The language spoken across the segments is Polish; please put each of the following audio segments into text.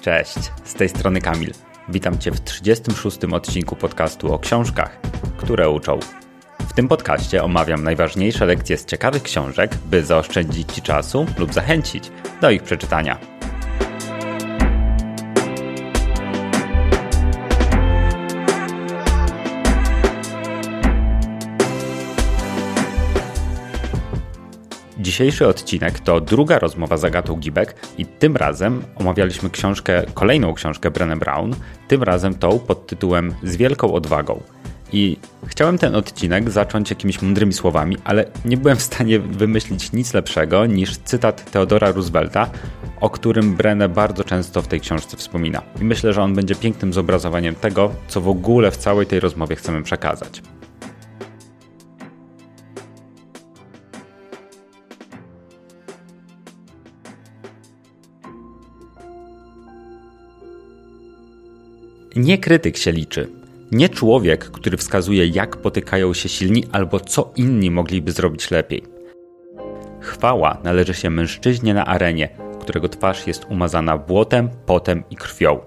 Cześć, z tej strony Kamil. Witam Cię w 36. odcinku podcastu o książkach, które uczą. W tym podcaście omawiam najważniejsze lekcje z ciekawych książek, by zaoszczędzić Ci czasu lub zachęcić do ich przeczytania. Dzisiejszy odcinek to druga rozmowa z Agatą Gibek i tym razem omawialiśmy książkę, kolejną książkę Brené Brown, tym razem tą pod tytułem Z wielką odwagą. I chciałem ten odcinek zacząć jakimiś mądrymi słowami, ale nie byłem w stanie wymyślić nic lepszego niż cytat Theodora Roosevelta, o którym Brené bardzo często w tej książce wspomina. I myślę, że on będzie pięknym zobrazowaniem tego, co w ogóle w całej tej rozmowie chcemy przekazać. Nie krytyk się liczy. Nie człowiek, który wskazuje, jak potykają się silni albo co inni mogliby zrobić lepiej. Chwała należy się mężczyźnie na arenie, którego twarz jest umazana błotem, potem i krwią.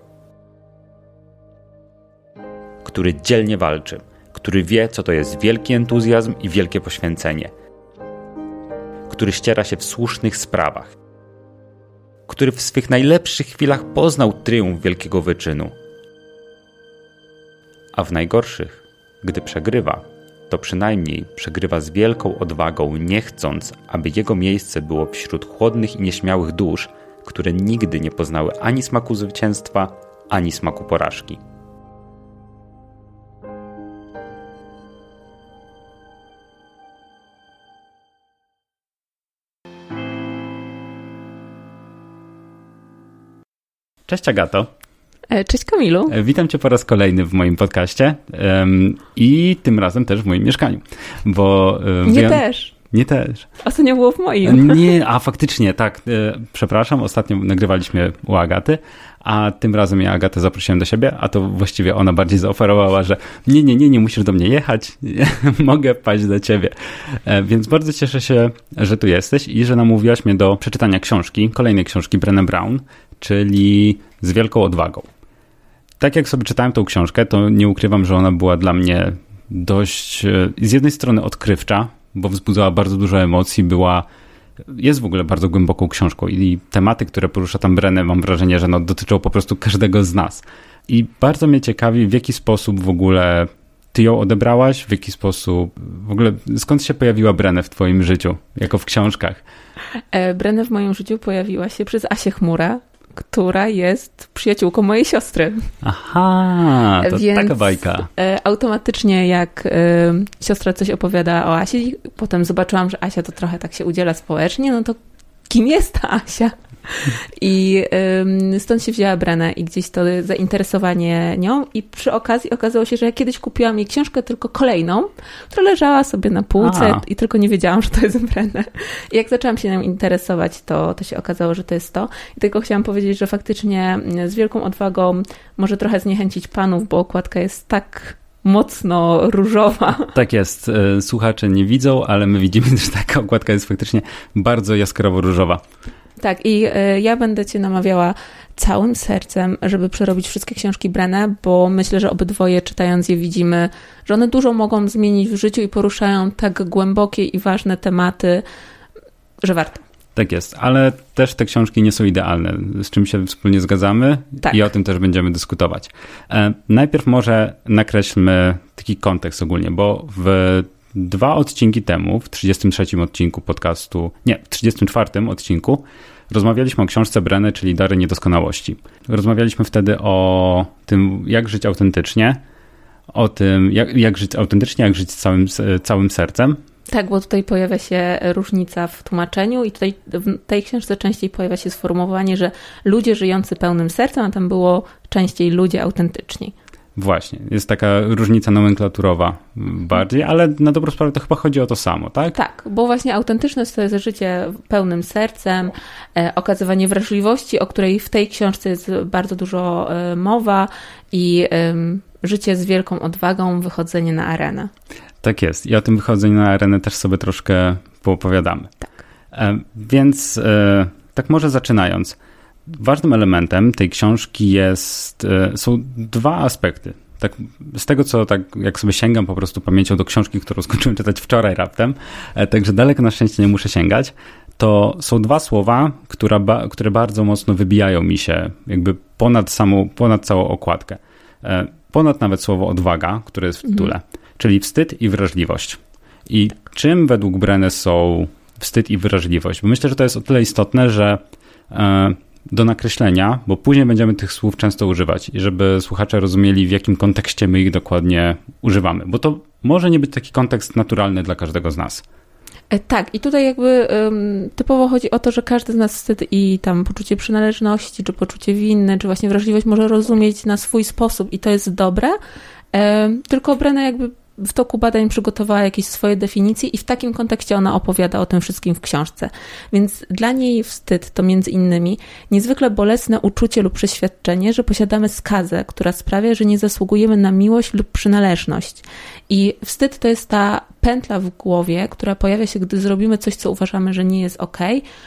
Który dzielnie walczy, który wie, co to jest wielki entuzjazm i wielkie poświęcenie, który ściera się w słusznych sprawach, który w swych najlepszych chwilach poznał triumf wielkiego wyczynu a w najgorszych, gdy przegrywa, to przynajmniej przegrywa z wielką odwagą, nie chcąc, aby jego miejsce było wśród chłodnych i nieśmiałych dusz, które nigdy nie poznały ani smaku zwycięstwa, ani smaku porażki. Cześć Agato. E, cześć Kamilu. E, witam Cię po raz kolejny w moim podcaście um, i tym razem też w moim mieszkaniu, bo... Um, Nie też. Nie też. Ostatnio było w moim. Nie, a faktycznie, tak. E, przepraszam, ostatnio nagrywaliśmy u Agaty, a tym razem ja Agatę zaprosiłem do siebie, a to właściwie ona bardziej zaoferowała, że nie, nie, nie, nie musisz do mnie jechać, mogę paść do ciebie. Więc bardzo cieszę się, że tu jesteś i że namówiłaś mnie do przeczytania książki, kolejnej książki Brené Brown, czyli Z wielką odwagą tak jak sobie czytałem tą książkę, to nie ukrywam, że ona była dla mnie dość e, z jednej strony odkrywcza, bo wzbudzała bardzo dużo emocji, była jest w ogóle bardzo głęboką książką i tematy, które porusza tam Brenę, mam wrażenie, że no, dotyczą po prostu każdego z nas. I bardzo mnie ciekawi, w jaki sposób w ogóle ty ją odebrałaś, w jaki sposób, w ogóle skąd się pojawiła Brenę w twoim życiu, jako w książkach? E, Brenę w moim życiu pojawiła się przez Asię Chmurę, która jest przyjaciółką mojej siostry. Aha, to Więc taka bajka. E, automatycznie jak e, siostra coś opowiada o Asi, potem zobaczyłam, że Asia to trochę tak się udziela społecznie, no to kim jest ta Asia? I stąd się wzięła Brena i gdzieś to zainteresowanie nią. I przy okazji okazało się, że ja kiedyś kupiłam jej książkę, tylko kolejną, która leżała sobie na półce A. i tylko nie wiedziałam, że to jest Brena. I jak zaczęłam się nią interesować, to, to się okazało, że to jest to. I tylko chciałam powiedzieć, że faktycznie z wielką odwagą może trochę zniechęcić panów, bo okładka jest tak mocno różowa. Tak jest. E, słuchacze nie widzą, ale my widzimy, że taka okładka jest faktycznie bardzo jaskrawo różowa. Tak, i y, ja będę Cię namawiała całym sercem, żeby przerobić wszystkie książki Brenę, bo myślę, że obydwoje czytając je widzimy, że one dużo mogą zmienić w życiu i poruszają tak głębokie i ważne tematy, że warto. Tak jest, ale też te książki nie są idealne, z czym się wspólnie zgadzamy tak. i o tym też będziemy dyskutować. E, najpierw może nakreślmy taki kontekst ogólnie, bo w dwa odcinki temu, w 33 odcinku podcastu, nie, w 34 odcinku Rozmawialiśmy o książce Breny, czyli Dary Niedoskonałości. Rozmawialiśmy wtedy o tym, jak żyć autentycznie, o tym, jak, jak żyć autentycznie, jak żyć całym, całym sercem. Tak, bo tutaj pojawia się różnica w tłumaczeniu i tutaj w tej książce częściej pojawia się sformułowanie, że ludzie żyjący pełnym sercem, a tam było częściej ludzie autentyczni. Właśnie, jest taka różnica nomenklaturowa bardziej, ale na dobrą sprawę to chyba chodzi o to samo, tak? Tak, bo właśnie autentyczność to jest życie pełnym sercem, e, okazywanie wrażliwości, o której w tej książce jest bardzo dużo e, mowa i życie z wielką odwagą, wychodzenie na arenę. Tak jest i o tym wychodzeniu na arenę też sobie troszkę poopowiadamy. Tak. E, więc tak może zaczynając, ważnym elementem tej książki jest, e, są dwa aspekty. Tak, z tego, co tak jak sobie sięgam po prostu pamięcią do książki, którą skończyłem czytać wczoraj raptem, e, także daleko na szczęście nie muszę sięgać, to są dwa słowa, które, które bardzo mocno wybijają mi się jakby ponad samą, ponad całą okładkę. E, ponad nawet słowo odwaga, które jest w tytule, mhm. czyli wstyd i wrażliwość. I czym według Brenne są wstyd i wrażliwość? Bo myślę, że to jest o tyle istotne, że do nakreślenia, bo później będziemy tych słów często używać żeby słuchacze rozumieli, w jakim kontekście my ich dokładnie używamy, bo to może nie być taki kontekst naturalny dla każdego z nas. E, tak, i tutaj jakby um, typowo chodzi o to, że każdy z nas wstyd i tam poczucie przynależności, czy poczucie winy, czy właśnie wrażliwość może rozumieć na swój sposób i to jest dobre, um, tylko Brena jakby w toku badań przygotowała jakieś swoje definicje i w takim kontekście ona opowiada o tym wszystkim w książce. Więc dla niej wstyd to między innymi niezwykle bolesne uczucie lub przeświadczenie, że posiadamy skazę, która sprawia, że nie zasługujemy na miłość lub przynależność. I wstyd to jest ta pętla w głowie, która pojawia się, gdy zrobimy coś, co uważamy, że nie jest ok,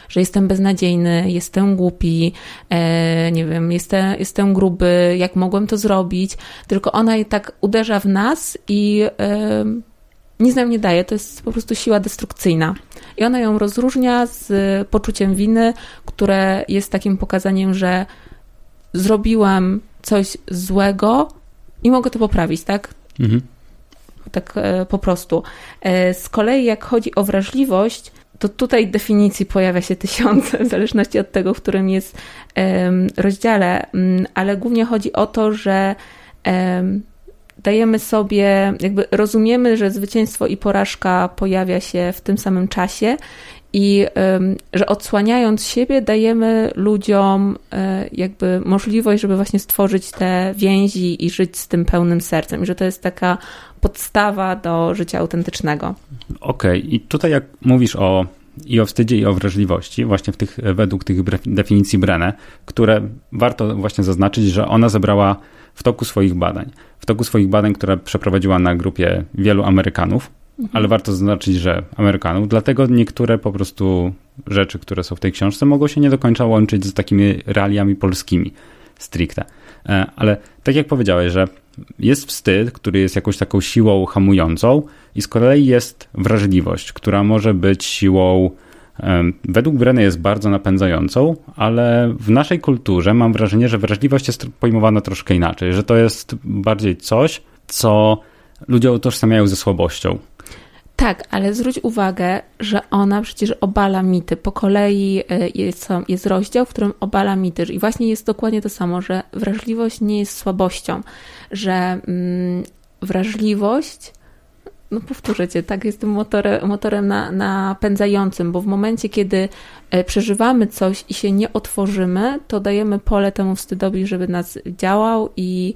że jestem beznadziejny, jestem głupi, e, nie wiem, jestem, jestem gruby, jak mogłem to zrobić, tylko ona tak uderza w nas i e, nic nam nie daje, to jest po prostu siła destrukcyjna. I ona ją rozróżnia z poczuciem winy, które jest takim pokazaniem, że zrobiłam coś złego i mogę to poprawić, tak? Mhm tak e, po prostu. E, z kolei jak chodzi o wrażliwość, to tutaj definicji pojawia się tysiące, w zależności od tego, w którym jest rozdziale, mm, ale głównie chodzi o to, że dajemy sobie, jakby rozumiemy, że zwycięstwo i porażka pojawia się w tym samym czasie i że odsłaniając siebie, dajemy ludziom e, jakby możliwość, żeby właśnie stworzyć te więzi i żyć z tym pełnym sercem. I że to jest taka podstawa do życia autentycznego. Okej, okay. i tutaj jak mówisz o i o wstydzie, i o wrażliwości, właśnie w tych, według tych definicji Brenne, które warto właśnie zaznaczyć, że ona zebrała w toku swoich badań. W toku swoich badań, które przeprowadziła na grupie wielu Amerykanów, mhm. ale warto zaznaczyć, że Amerykanów, dlatego niektóre po prostu rzeczy, które są w tej książce, mogą się nie do końca łączyć z takimi realiami polskimi stricte. E, ale tak jak powiedziałeś, że jest wstyd, który jest jakąś taką siłą hamującą, i z kolei jest wrażliwość, która może być siłą, według Breny jest bardzo napędzającą, ale w naszej kulturze mam wrażenie, że wrażliwość jest pojmowana troszkę inaczej, że to jest bardziej coś, co ludzie utożsamiają ze słabością. Tak, ale zwróć uwagę, że ona przecież obala mity. Po kolei e, jest, jest rozdział, w którym obala mity. I właśnie jest dokładnie to samo, że wrażliwość nie jest słabością, że mm, wrażliwość no powtórzę cię, tak, jest tym motorem, motorem na, napędzającym, bo w momencie, kiedy e, przeżywamy coś i się nie otworzymy, to dajemy pole temu wstydowi, żeby nas działał i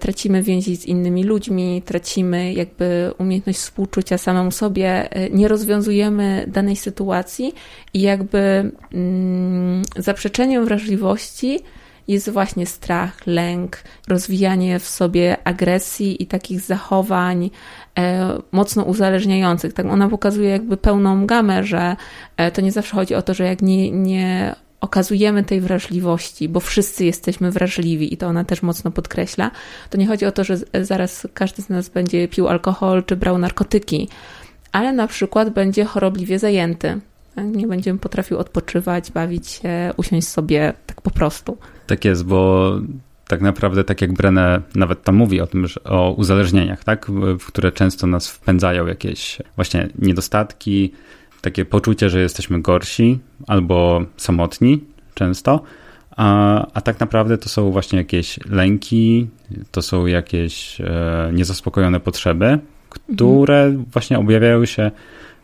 tracimy więzi z innymi ludźmi, tracimy jakby umiejętność współczucia samemu sobie, e, nie rozwiązujemy danej sytuacji i jakby mm, zaprzeczeniem wrażliwości jest właśnie strach, lęk, rozwijanie w sobie agresji i takich zachowań e, mocno uzależniających. Tak ona pokazuje jakby pełną gamę, że e, to nie zawsze chodzi o to, że jak nie, nie okazujemy tej wrażliwości, bo wszyscy jesteśmy wrażliwi i to ona też mocno podkreśla, to nie chodzi o to, że zaraz każdy z nas będzie pił alkohol czy brał narkotyki, ale na przykład będzie chorobliwie zajęty. Nie będzie potrafił odpoczywać, bawić się, usiąść sobie tak po prostu. Tak jest, bo tak naprawdę, tak jak Brenne nawet tam mówi o tym, że o uzależnieniach, tak, w które często nas wpędzają jakieś właśnie niedostatki, takie poczucie, że jesteśmy gorsi albo samotni często, a, a tak naprawdę to są właśnie jakieś lęki, to są jakieś e, niezaspokojone potrzeby, które mhm. właśnie objawiają się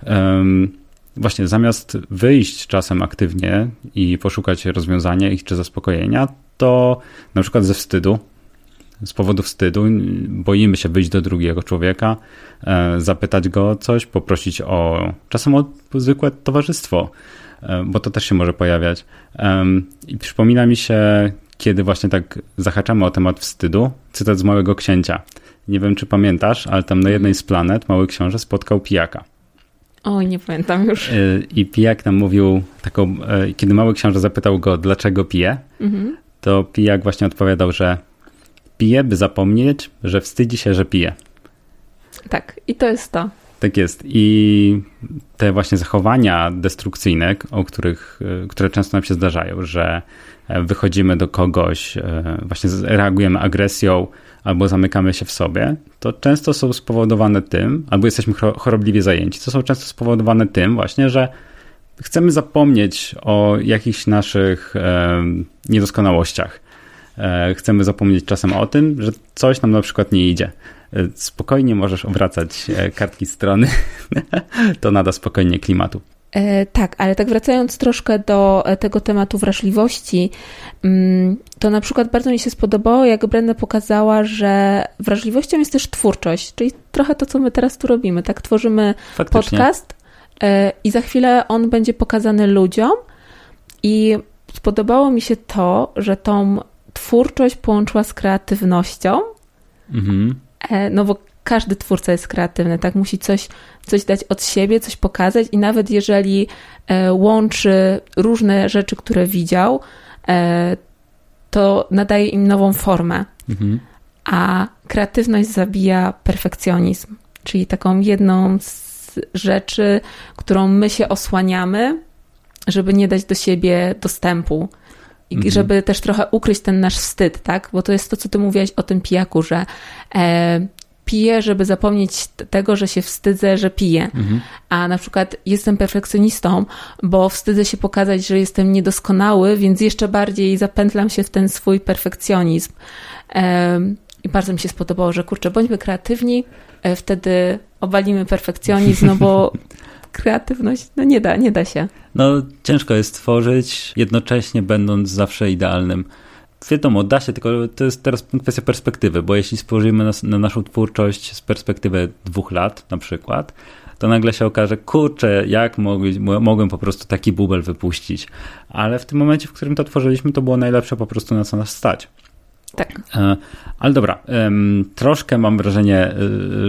um, właśnie zamiast wyjść czasem aktywnie i poszukać rozwiązania ich czy zaspokojenia, to na przykład ze wstydu, z powodu wstydu boimy się wyjść do drugiego człowieka, e, zapytać go o coś, poprosić o czasem o zwykłe towarzystwo, e, bo to też się może pojawiać. I przypomina mi się, kiedy właśnie tak zahaczamy o temat wstydu, cytat z Małego Księcia. Nie wiem, czy pamiętasz, ale tam na jednej z planet Mały Książę spotkał pijaka. Oj, nie pamiętam już. I Pijak nam mówił taką, kiedy mały książę zapytał go, dlaczego pije, mhm. to Pijak właśnie odpowiadał, że pije, by zapomnieć, że wstydzi się, że pije. Tak, i to jest to. Tak jest. I te właśnie zachowania destrukcyjne, o których, które często nam się zdarzają, że wychodzimy do kogoś, e, właśnie reagujemy agresją albo zamykamy się w sobie, to często są spowodowane tym, albo jesteśmy chorobliwie zajęci, to są często spowodowane tym właśnie, że chcemy zapomnieć o jakichś naszych e, niedoskonałościach. E, chcemy zapomnieć czasem o tym, że coś nam na przykład nie idzie. Spokojnie możesz obracać kartki strony, to nada spokojnie klimatu. E, tak, ale tak wracając troszkę do e, tego tematu wrażliwości, mm, to na przykład bardzo mi się spodobało, jak Brenda pokazała, że wrażliwością jest też twórczość, czyli trochę to, co my teraz tu robimy. Tak, tworzymy Faktycznie. podcast e, i za chwilę on będzie pokazany ludziom i spodobało mi się to, że tą twórczość połączyła z kreatywnością. Mhm. No bo każdy twórca jest kreatywny, tak? Musi coś, coś dać od siebie, coś pokazać i nawet jeżeli e, łączy różne rzeczy, które widział, e, to nadaje im nową formę. Mhm. A kreatywność zabija perfekcjonizm, czyli taką jedną z rzeczy, którą my się osłaniamy, żeby nie dać do siebie dostępu. I mhm. żeby też trochę ukryć ten nasz wstyd, tak? Bo to jest to, co ty mówiłaś o tym pijaku, że e, piję, żeby zapomnieć tego, że się wstydzę, że piję. Mhm. A na przykład jestem perfekcjonistą, bo wstydzę się pokazać, że jestem niedoskonały, więc jeszcze bardziej zapętlam się w ten swój perfekcjonizm. I bardzo mi się spodobało, że kurczę, bądźmy kreatywni, e, wtedy obalimy perfekcjonizm, no bo kreatywność, no nie da, nie da się. No ciężko jest tworzyć, jednocześnie będąc zawsze idealnym wiadomo, da się, tylko to jest teraz kwestia perspektywy, bo jeśli spojrzymy na, na, naszą twórczość z perspektywy dwóch lat na przykład, to nagle się okaże, kurczę, jak mogłem, mogłem po prostu taki bubel wypuścić. Ale w tym momencie, w którym to tworzyliśmy, to było najlepsze po prostu na co nas stać. Tak. E, ale dobra, troszkę mam wrażenie,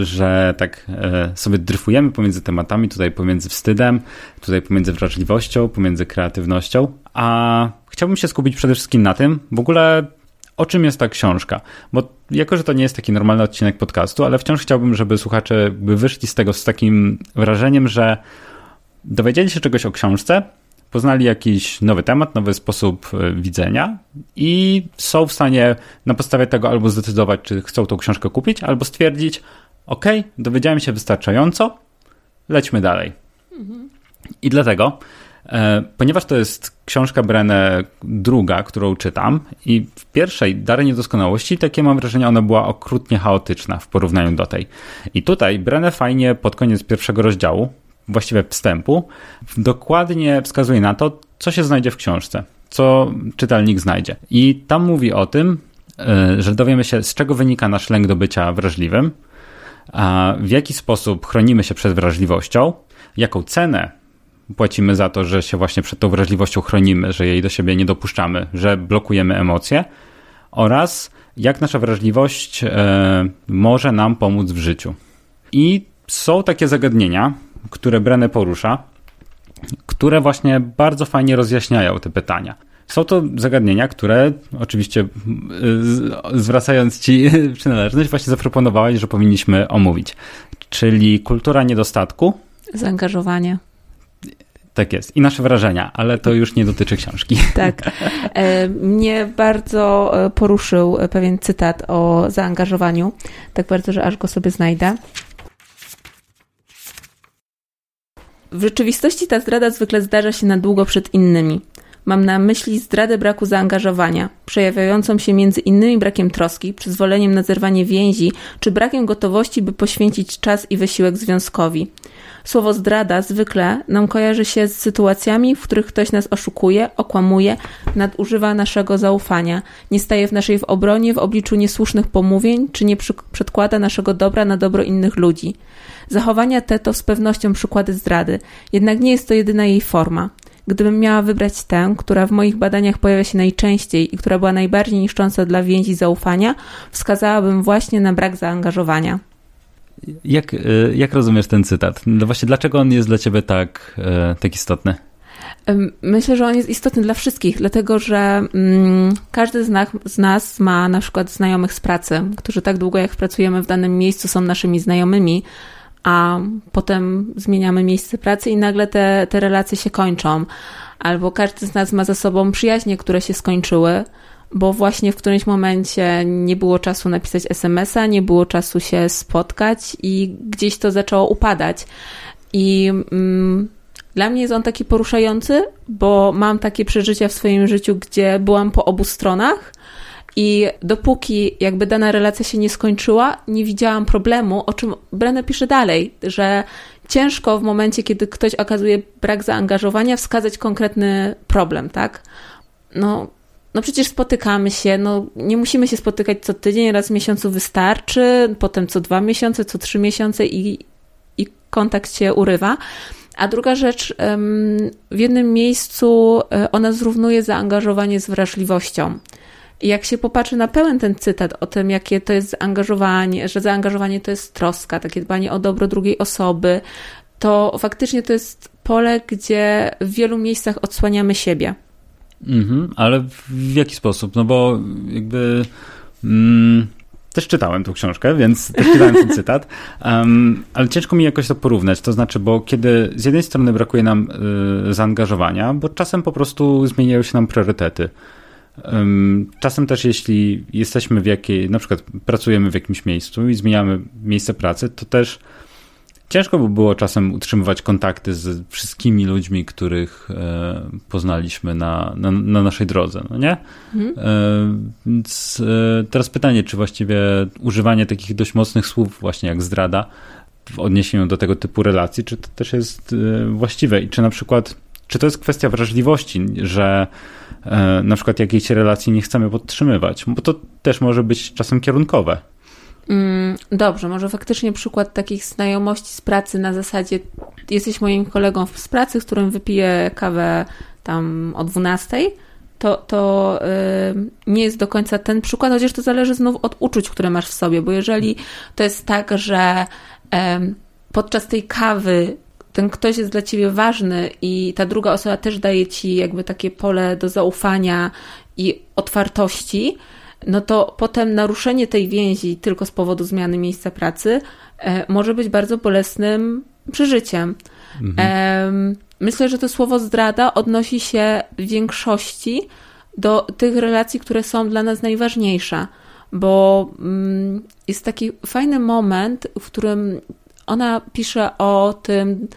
y, że tak e, sobie dryfujemy pomiędzy tematami, tutaj pomiędzy wstydem, tutaj pomiędzy wrażliwością, pomiędzy kreatywnością, a chciałbym się skupić przede wszystkim na tym, w ogóle o czym jest ta książka. Bo jako, że to nie jest taki normalny odcinek podcastu, ale wciąż chciałbym, żeby słuchacze by wyszli z tego z takim wrażeniem, że dowiedzieli się czegoś o książce, poznali jakiś nowy temat, nowy sposób e, widzenia i są w stanie na podstawie tego albo zdecydować, czy chcą tą książkę kupić, albo stwierdzić, ok, dowiedziałem się wystarczająco, lećmy dalej. Mhm. I dlatego E, ponieważ to jest książka Brenne druga, którą czytam i w pierwszej Dary Niedoskonałości takie mam wrażenie, ona była okrutnie chaotyczna w porównaniu do tej. I tutaj Brenne fajnie pod koniec pierwszego rozdziału, właściwie wstępu, dokładnie wskazuje na to, co się znajdzie w książce, co czytelnik znajdzie. I tam mówi o tym, e, że dowiemy się, z czego wynika nasz lęk do bycia wrażliwym, w jaki sposób chronimy się przed wrażliwością, jaką cenę płacimy za to, że się właśnie przed tą wrażliwością chronimy, że jej do siebie nie dopuszczamy, że blokujemy emocje oraz jak nasza wrażliwość e, może nam pomóc w życiu. I są takie zagadnienia, które Brenne porusza, które właśnie bardzo fajnie rozjaśniają te pytania. Są to zagadnienia, które oczywiście zwracając Ci przynależność, właśnie zaproponowałaś, że powinniśmy omówić. Czyli kultura niedostatku. Zaangażowanie. Tak jest. I nasze wrażenia, ale to już nie dotyczy książki. Tak. E, mnie bardzo e, poruszył pewien cytat o zaangażowaniu. Tak bardzo, że aż go sobie znajdę. W rzeczywistości ta zdrada zwykle zdarza się na długo przed innymi. Mam na myśli zdradę braku zaangażowania, przejawiającą się między innymi brakiem troski, przyzwoleniem na zerwanie więzi, czy brakiem gotowości, by poświęcić czas i wysiłek związkowi. Słowo zdrada zwykle nam kojarzy się z sytuacjami, w których ktoś nas oszukuje, okłamuje, nadużywa naszego zaufania, nie staje w naszej w obronie w obliczu niesłusznych pomówień, czy nie przedkłada naszego dobra na dobro innych ludzi. Zachowania te to z pewnością przykłady zdrady, jednak nie jest to jedyna jej forma. Gdybym miała wybrać tę, która w moich badaniach pojawia się najczęściej i która była najbardziej niszcząca dla więzi zaufania, wskazałabym właśnie na brak zaangażowania. Jak, jak rozumiesz ten cytat? No właśnie, dlaczego on jest dla ciebie tak, tak istotny? Myślę, że on jest istotny dla wszystkich, dlatego że mm, każdy z nas, z nas ma na przykład znajomych z pracy, którzy tak długo jak pracujemy w danym miejscu są naszymi znajomymi, a potem zmieniamy miejsce pracy i nagle te, te relacje się kończą. Albo każdy z nas ma za sobą przyjaźnie, które się skończyły, bo właśnie w którymś momencie nie było czasu napisać SMS-a, nie było czasu się spotkać i gdzieś to zaczęło upadać. I mm, dla mnie jest on taki poruszający, bo mam takie przeżycia w swoim życiu, gdzie byłam po obu stronach i dopóki jakby dana relacja się nie skończyła, nie widziałam problemu, o czym Brenner pisze dalej, że ciężko w momencie, kiedy ktoś okazuje brak zaangażowania, wskazać konkretny problem, tak? No, no przecież spotykamy się, no nie musimy się spotykać co tydzień, raz w miesiącu wystarczy, potem co dwa miesiące, co trzy miesiące i, i kontakt się urywa. A druga rzecz, w jednym miejscu e, ona zrównuje zaangażowanie z wrażliwością. I jak się popatrzy na pełen ten cytat o tym, jakie to jest zaangażowanie, że zaangażowanie to jest troska, takie dbanie o dobro drugiej osoby, to faktycznie to jest pole, gdzie w wielu miejscach odsłaniamy siebie. Mhm, ale w jaki sposób? No bo jakby. Mm, też czytałem tą książkę, więc też czytałem ten cytat, um, ale ciężko mi jakoś to porównać. To znaczy, bo kiedy z jednej strony brakuje nam y, zaangażowania, bo czasem po prostu zmieniają się nam priorytety. Czasem też, jeśli jesteśmy w jakiej, na przykład pracujemy w jakimś miejscu i zmieniamy miejsce pracy, to też ciężko by było czasem utrzymywać kontakty z wszystkimi ludźmi, których e, poznaliśmy na, na, na, naszej drodze, no nie? Mhm. E, więc e, teraz pytanie, czy właściwie używanie takich dość mocnych słów, właśnie jak zdrada, w odniesieniu do tego typu relacji, czy to też jest właściwe i czy na przykład, czy to jest kwestia wrażliwości, że E, na przykład jakiejś relacji nie chcemy podtrzymywać, bo to też może być czasem kierunkowe. Mm, dobrze, może faktycznie przykład takich znajomości z pracy na zasadzie jesteś moim kolegą z pracy, z którym wypiję kawę tam o 12, to, to yy, nie jest do końca ten przykład, chociaż to zależy znów od uczuć, które masz w sobie, bo jeżeli to jest tak, że yy, podczas tej kawy ten ktoś jest dla ciebie ważny i ta druga osoba też daje ci jakby takie pole do zaufania i otwartości, no to potem naruszenie tej więzi tylko z powodu zmiany miejsca pracy e, może być bardzo bolesnym przeżyciem. Mhm. Myślę, że to słowo zdrada odnosi się w większości do tych relacji, które są dla nas najważniejsze, bo mm, jest taki fajny moment, w którym ona pisze o tym,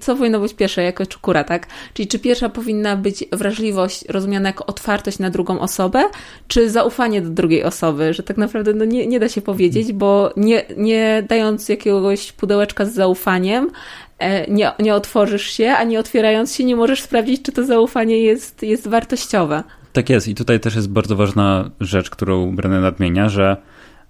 co powinno być pierwsze jako czukura, tak? Czyli czy pierwsza powinna być wrażliwość rozumiana jako otwartość na drugą osobę, czy zaufanie do drugiej osoby, że tak naprawdę no nie, nie da się powiedzieć, bo nie, nie dając jakiegoś pudełeczka z zaufaniem, e, nie, nie otworzysz się, a nie otwierając się nie możesz sprawdzić, czy to zaufanie jest, jest wartościowe. Tak jest i tutaj też jest bardzo ważna rzecz, którą Brené nadmienia, że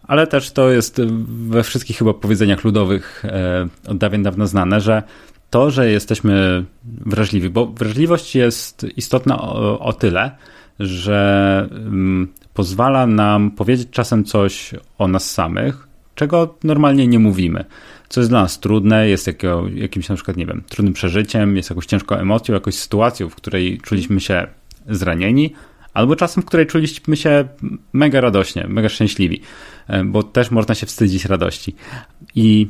ale też to jest we wszystkich chyba powiedzeniach ludowych e, od dawien dawno znane, że to, że jesteśmy wrażliwi, bo wrażliwość jest istotna o, o tyle, że um, pozwala nam powiedzieć czasem coś o nas samych, czego normalnie nie mówimy. Co jest dla nas trudne, jest jakimś na przykład, nie wiem, trudnym przeżyciem, jest jakąś ciężką emocją, jakąś sytuacją, w której czuliśmy się zranieni, albo czasem, w której czuliśmy się mega radośnie, mega szczęśliwi, e, bo też można się wstydzić radości. I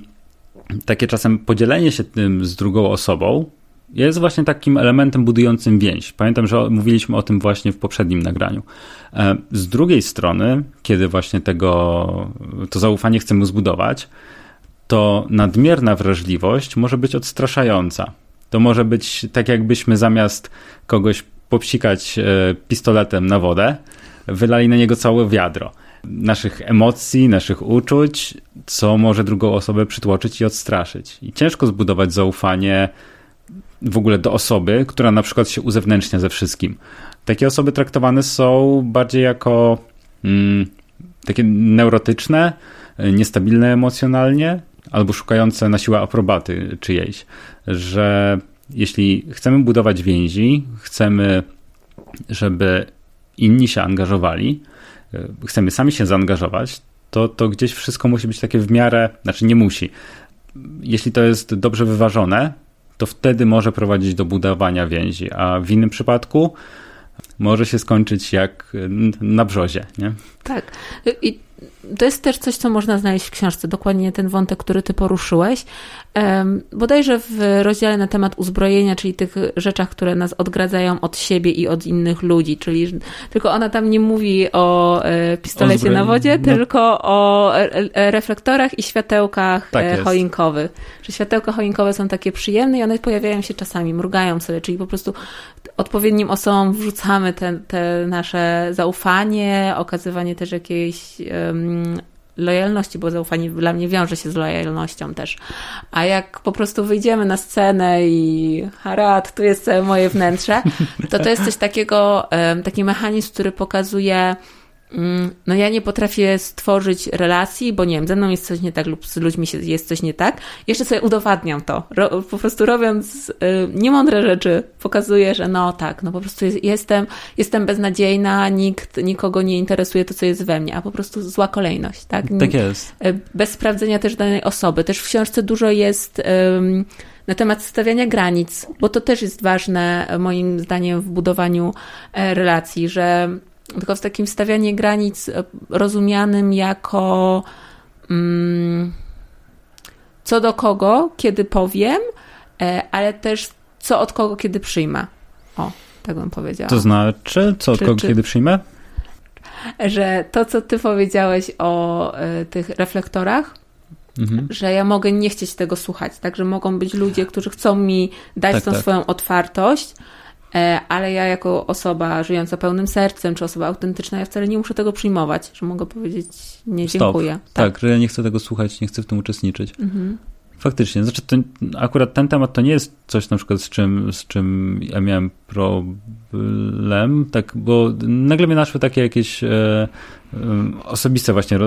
takie czasem podzielenie się tym z drugą osobą jest właśnie takim elementem budującym więź. Pamiętam, że mówiliśmy o tym właśnie w poprzednim nagraniu. E, z drugiej strony, kiedy właśnie tego, to zaufanie chcemy zbudować, to nadmierna wrażliwość może być odstraszająca. To może być tak, jakbyśmy zamiast kogoś popsikać e, pistoletem na wodę, wylali na niego całe wiadro naszych emocji, naszych uczuć, co może drugą osobę przytłoczyć i odstraszyć. I ciężko zbudować zaufanie w ogóle do osoby, która na przykład się uzewnętrznia ze wszystkim. Takie osoby traktowane są bardziej jako mm, takie neurotyczne, niestabilne emocjonalnie, albo szukające na siłę aprobaty czyjejś. Że jeśli chcemy budować więzi, chcemy, żeby inni się angażowali, chcemy sami się zaangażować, to, to gdzieś wszystko musi być takie w miarę, znaczy nie musi. Jeśli to jest dobrze wyważone, to wtedy może prowadzić do budowania więzi, a w innym przypadku może się skończyć jak na brzozie, nie? Tak. I to jest też coś, co można znaleźć w książce, dokładnie ten wątek, który ty poruszyłeś. Bodajże w rozdziale na temat uzbrojenia, czyli tych rzeczach, które nas odgradzają od siebie i od innych ludzi, czyli tylko ona tam nie mówi o e, pistolecie na wodzie, no. tylko o e, reflektorach i światełkach tak e, choinkowych. Że światełka choinkowe są takie przyjemne i one pojawiają się czasami, mrugają sobie, czyli po prostu odpowiednim osobom wrzucamy te, te nasze zaufanie, okazywanie też jakiejś um, lojalności, bo zaufanie dla mnie wiąże się z lojalnością też. A jak po prostu wyjdziemy na scenę i harat, tu jest całe moje wnętrze, to to jest coś takiego, taki mechanizm, który pokazuje Mm, no ja nie potrafię stworzyć relacji, bo nie wiem, ze mną jest coś nie tak lub z ludźmi jest coś nie tak. Jeszcze sobie udowadniam to. Ro, po prostu robiąc y, niemądre rzeczy, pokazuję, że no tak, no po prostu jest, jestem, jestem beznadziejna, nikt, nikogo nie interesuje to, co jest we mnie, a po prostu zła kolejność, tak? Tak jest. Y, bez sprawdzenia też danej osoby. Też w książce dużo jest... Y, na temat stawiania granic, bo to też jest ważne moim zdaniem w budowaniu e, relacji, że tylko w takim stawianie granic e, rozumianym jako mm, co do kogo, kiedy powiem, e, ale też co od kogo, kiedy przyjmę. O, tak bym powiedziała. To znaczy, co od czy, kogo, czy, kiedy przyjmę? Że to, co ty powiedziałeś o y, tych reflektorach, mhm. że ja mogę nie chcieć tego słuchać, także mogą być ludzie, którzy chcą mi dać tak, tą tak. swoją otwartość, ale ja jako osoba żyjąca pełnym sercem, czy osoba autentyczna, ja wcale nie muszę tego przyjmować, że mogę powiedzieć nie dziękuję. Tak. tak, że ja nie chcę tego słuchać, nie chcę w tym uczestniczyć. Mhm. Faktycznie, znaczy to, akurat ten temat to nie jest coś na przykład z czym, z czym ja miałem problem, tak, bo nagle mnie naszły takie jakieś e, osobiste właśnie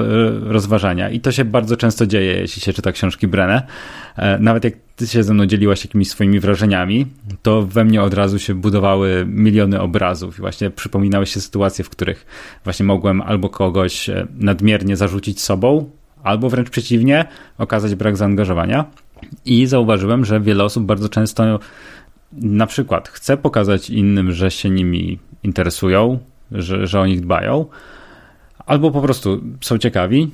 rozważania i to się bardzo często dzieje, jeśli się czyta książki Brenę. E, nawet jak ty się ze mną dzieliłaś jakimiś swoimi wrażeniami, to we mnie od razu się budowały miliony obrazów i właśnie przypominały się sytuacje, w których właśnie mogłem albo kogoś e, nadmiernie zarzucić sobą, albo wręcz przeciwnie, okazać brak zaangażowania. I zauważyłem, że wiele osób bardzo często na przykład chce pokazać innym, że się nimi interesują, że, że o nich dbają, albo po prostu są ciekawi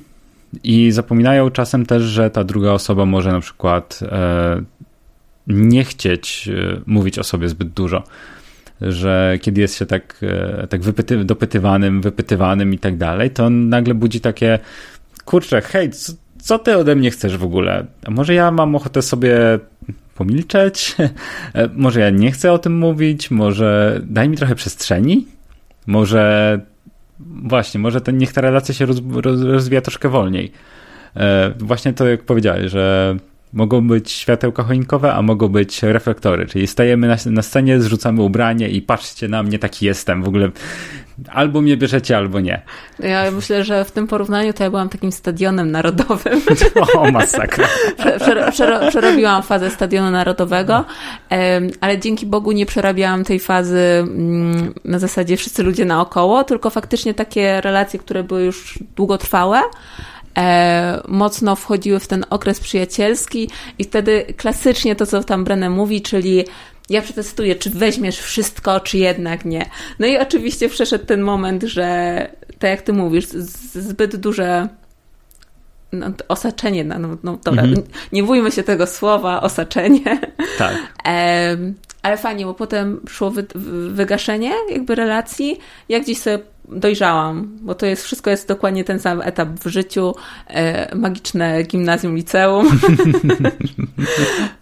i zapominają czasem też, że ta druga osoba może na przykład e, nie chcieć e, mówić o sobie zbyt dużo. Że kiedy jest się tak, e, tak wypyty, dopytywanym, wypytywanym i tak dalej, to nagle budzi takie kurczę, hej, co, co ty ode mnie chcesz w ogóle? A może ja mam ochotę sobie pomilczeć? może ja nie chcę o tym mówić? Może daj mi trochę przestrzeni? Może właśnie, może to, niech ta relacja się roz, roz, rozwija troszkę wolniej. E, właśnie to, jak powiedziałeś, że mogą być światełka choinkowe, a mogą być reflektory, czyli stajemy na, na scenie, zrzucamy ubranie i patrzcie na mnie, taki jestem. W ogóle albo mnie bierzecie, albo nie. Ja myślę, że w tym porównaniu to ja byłam takim stadionem narodowym. O, masakra. Przerobiłam fazę stadionu narodowego, ale dzięki Bogu nie przerabiałam tej fazy mm, na zasadzie wszyscy ludzie naokoło, tylko faktycznie takie relacje, które były już długotrwałe, e, mocno wchodziły w ten okres przyjacielski i wtedy klasycznie to, co tam Brenę mówi, czyli ja przetestuję, czy weźmiesz wszystko, czy jednak nie. No i oczywiście przeszedł ten moment, że tak jak ty mówisz, zbyt duże no, osaczenie, no, no dobra, mhm. nie bójmy się tego słowa, osaczenie. Tak. E, ale fajnie, bo potem szło wy, wygaszenie jakby relacji. Ja gdzieś sobie dojrzałam, bo to jest, wszystko jest dokładnie ten sam etap w życiu, e, magiczne gimnazjum, liceum.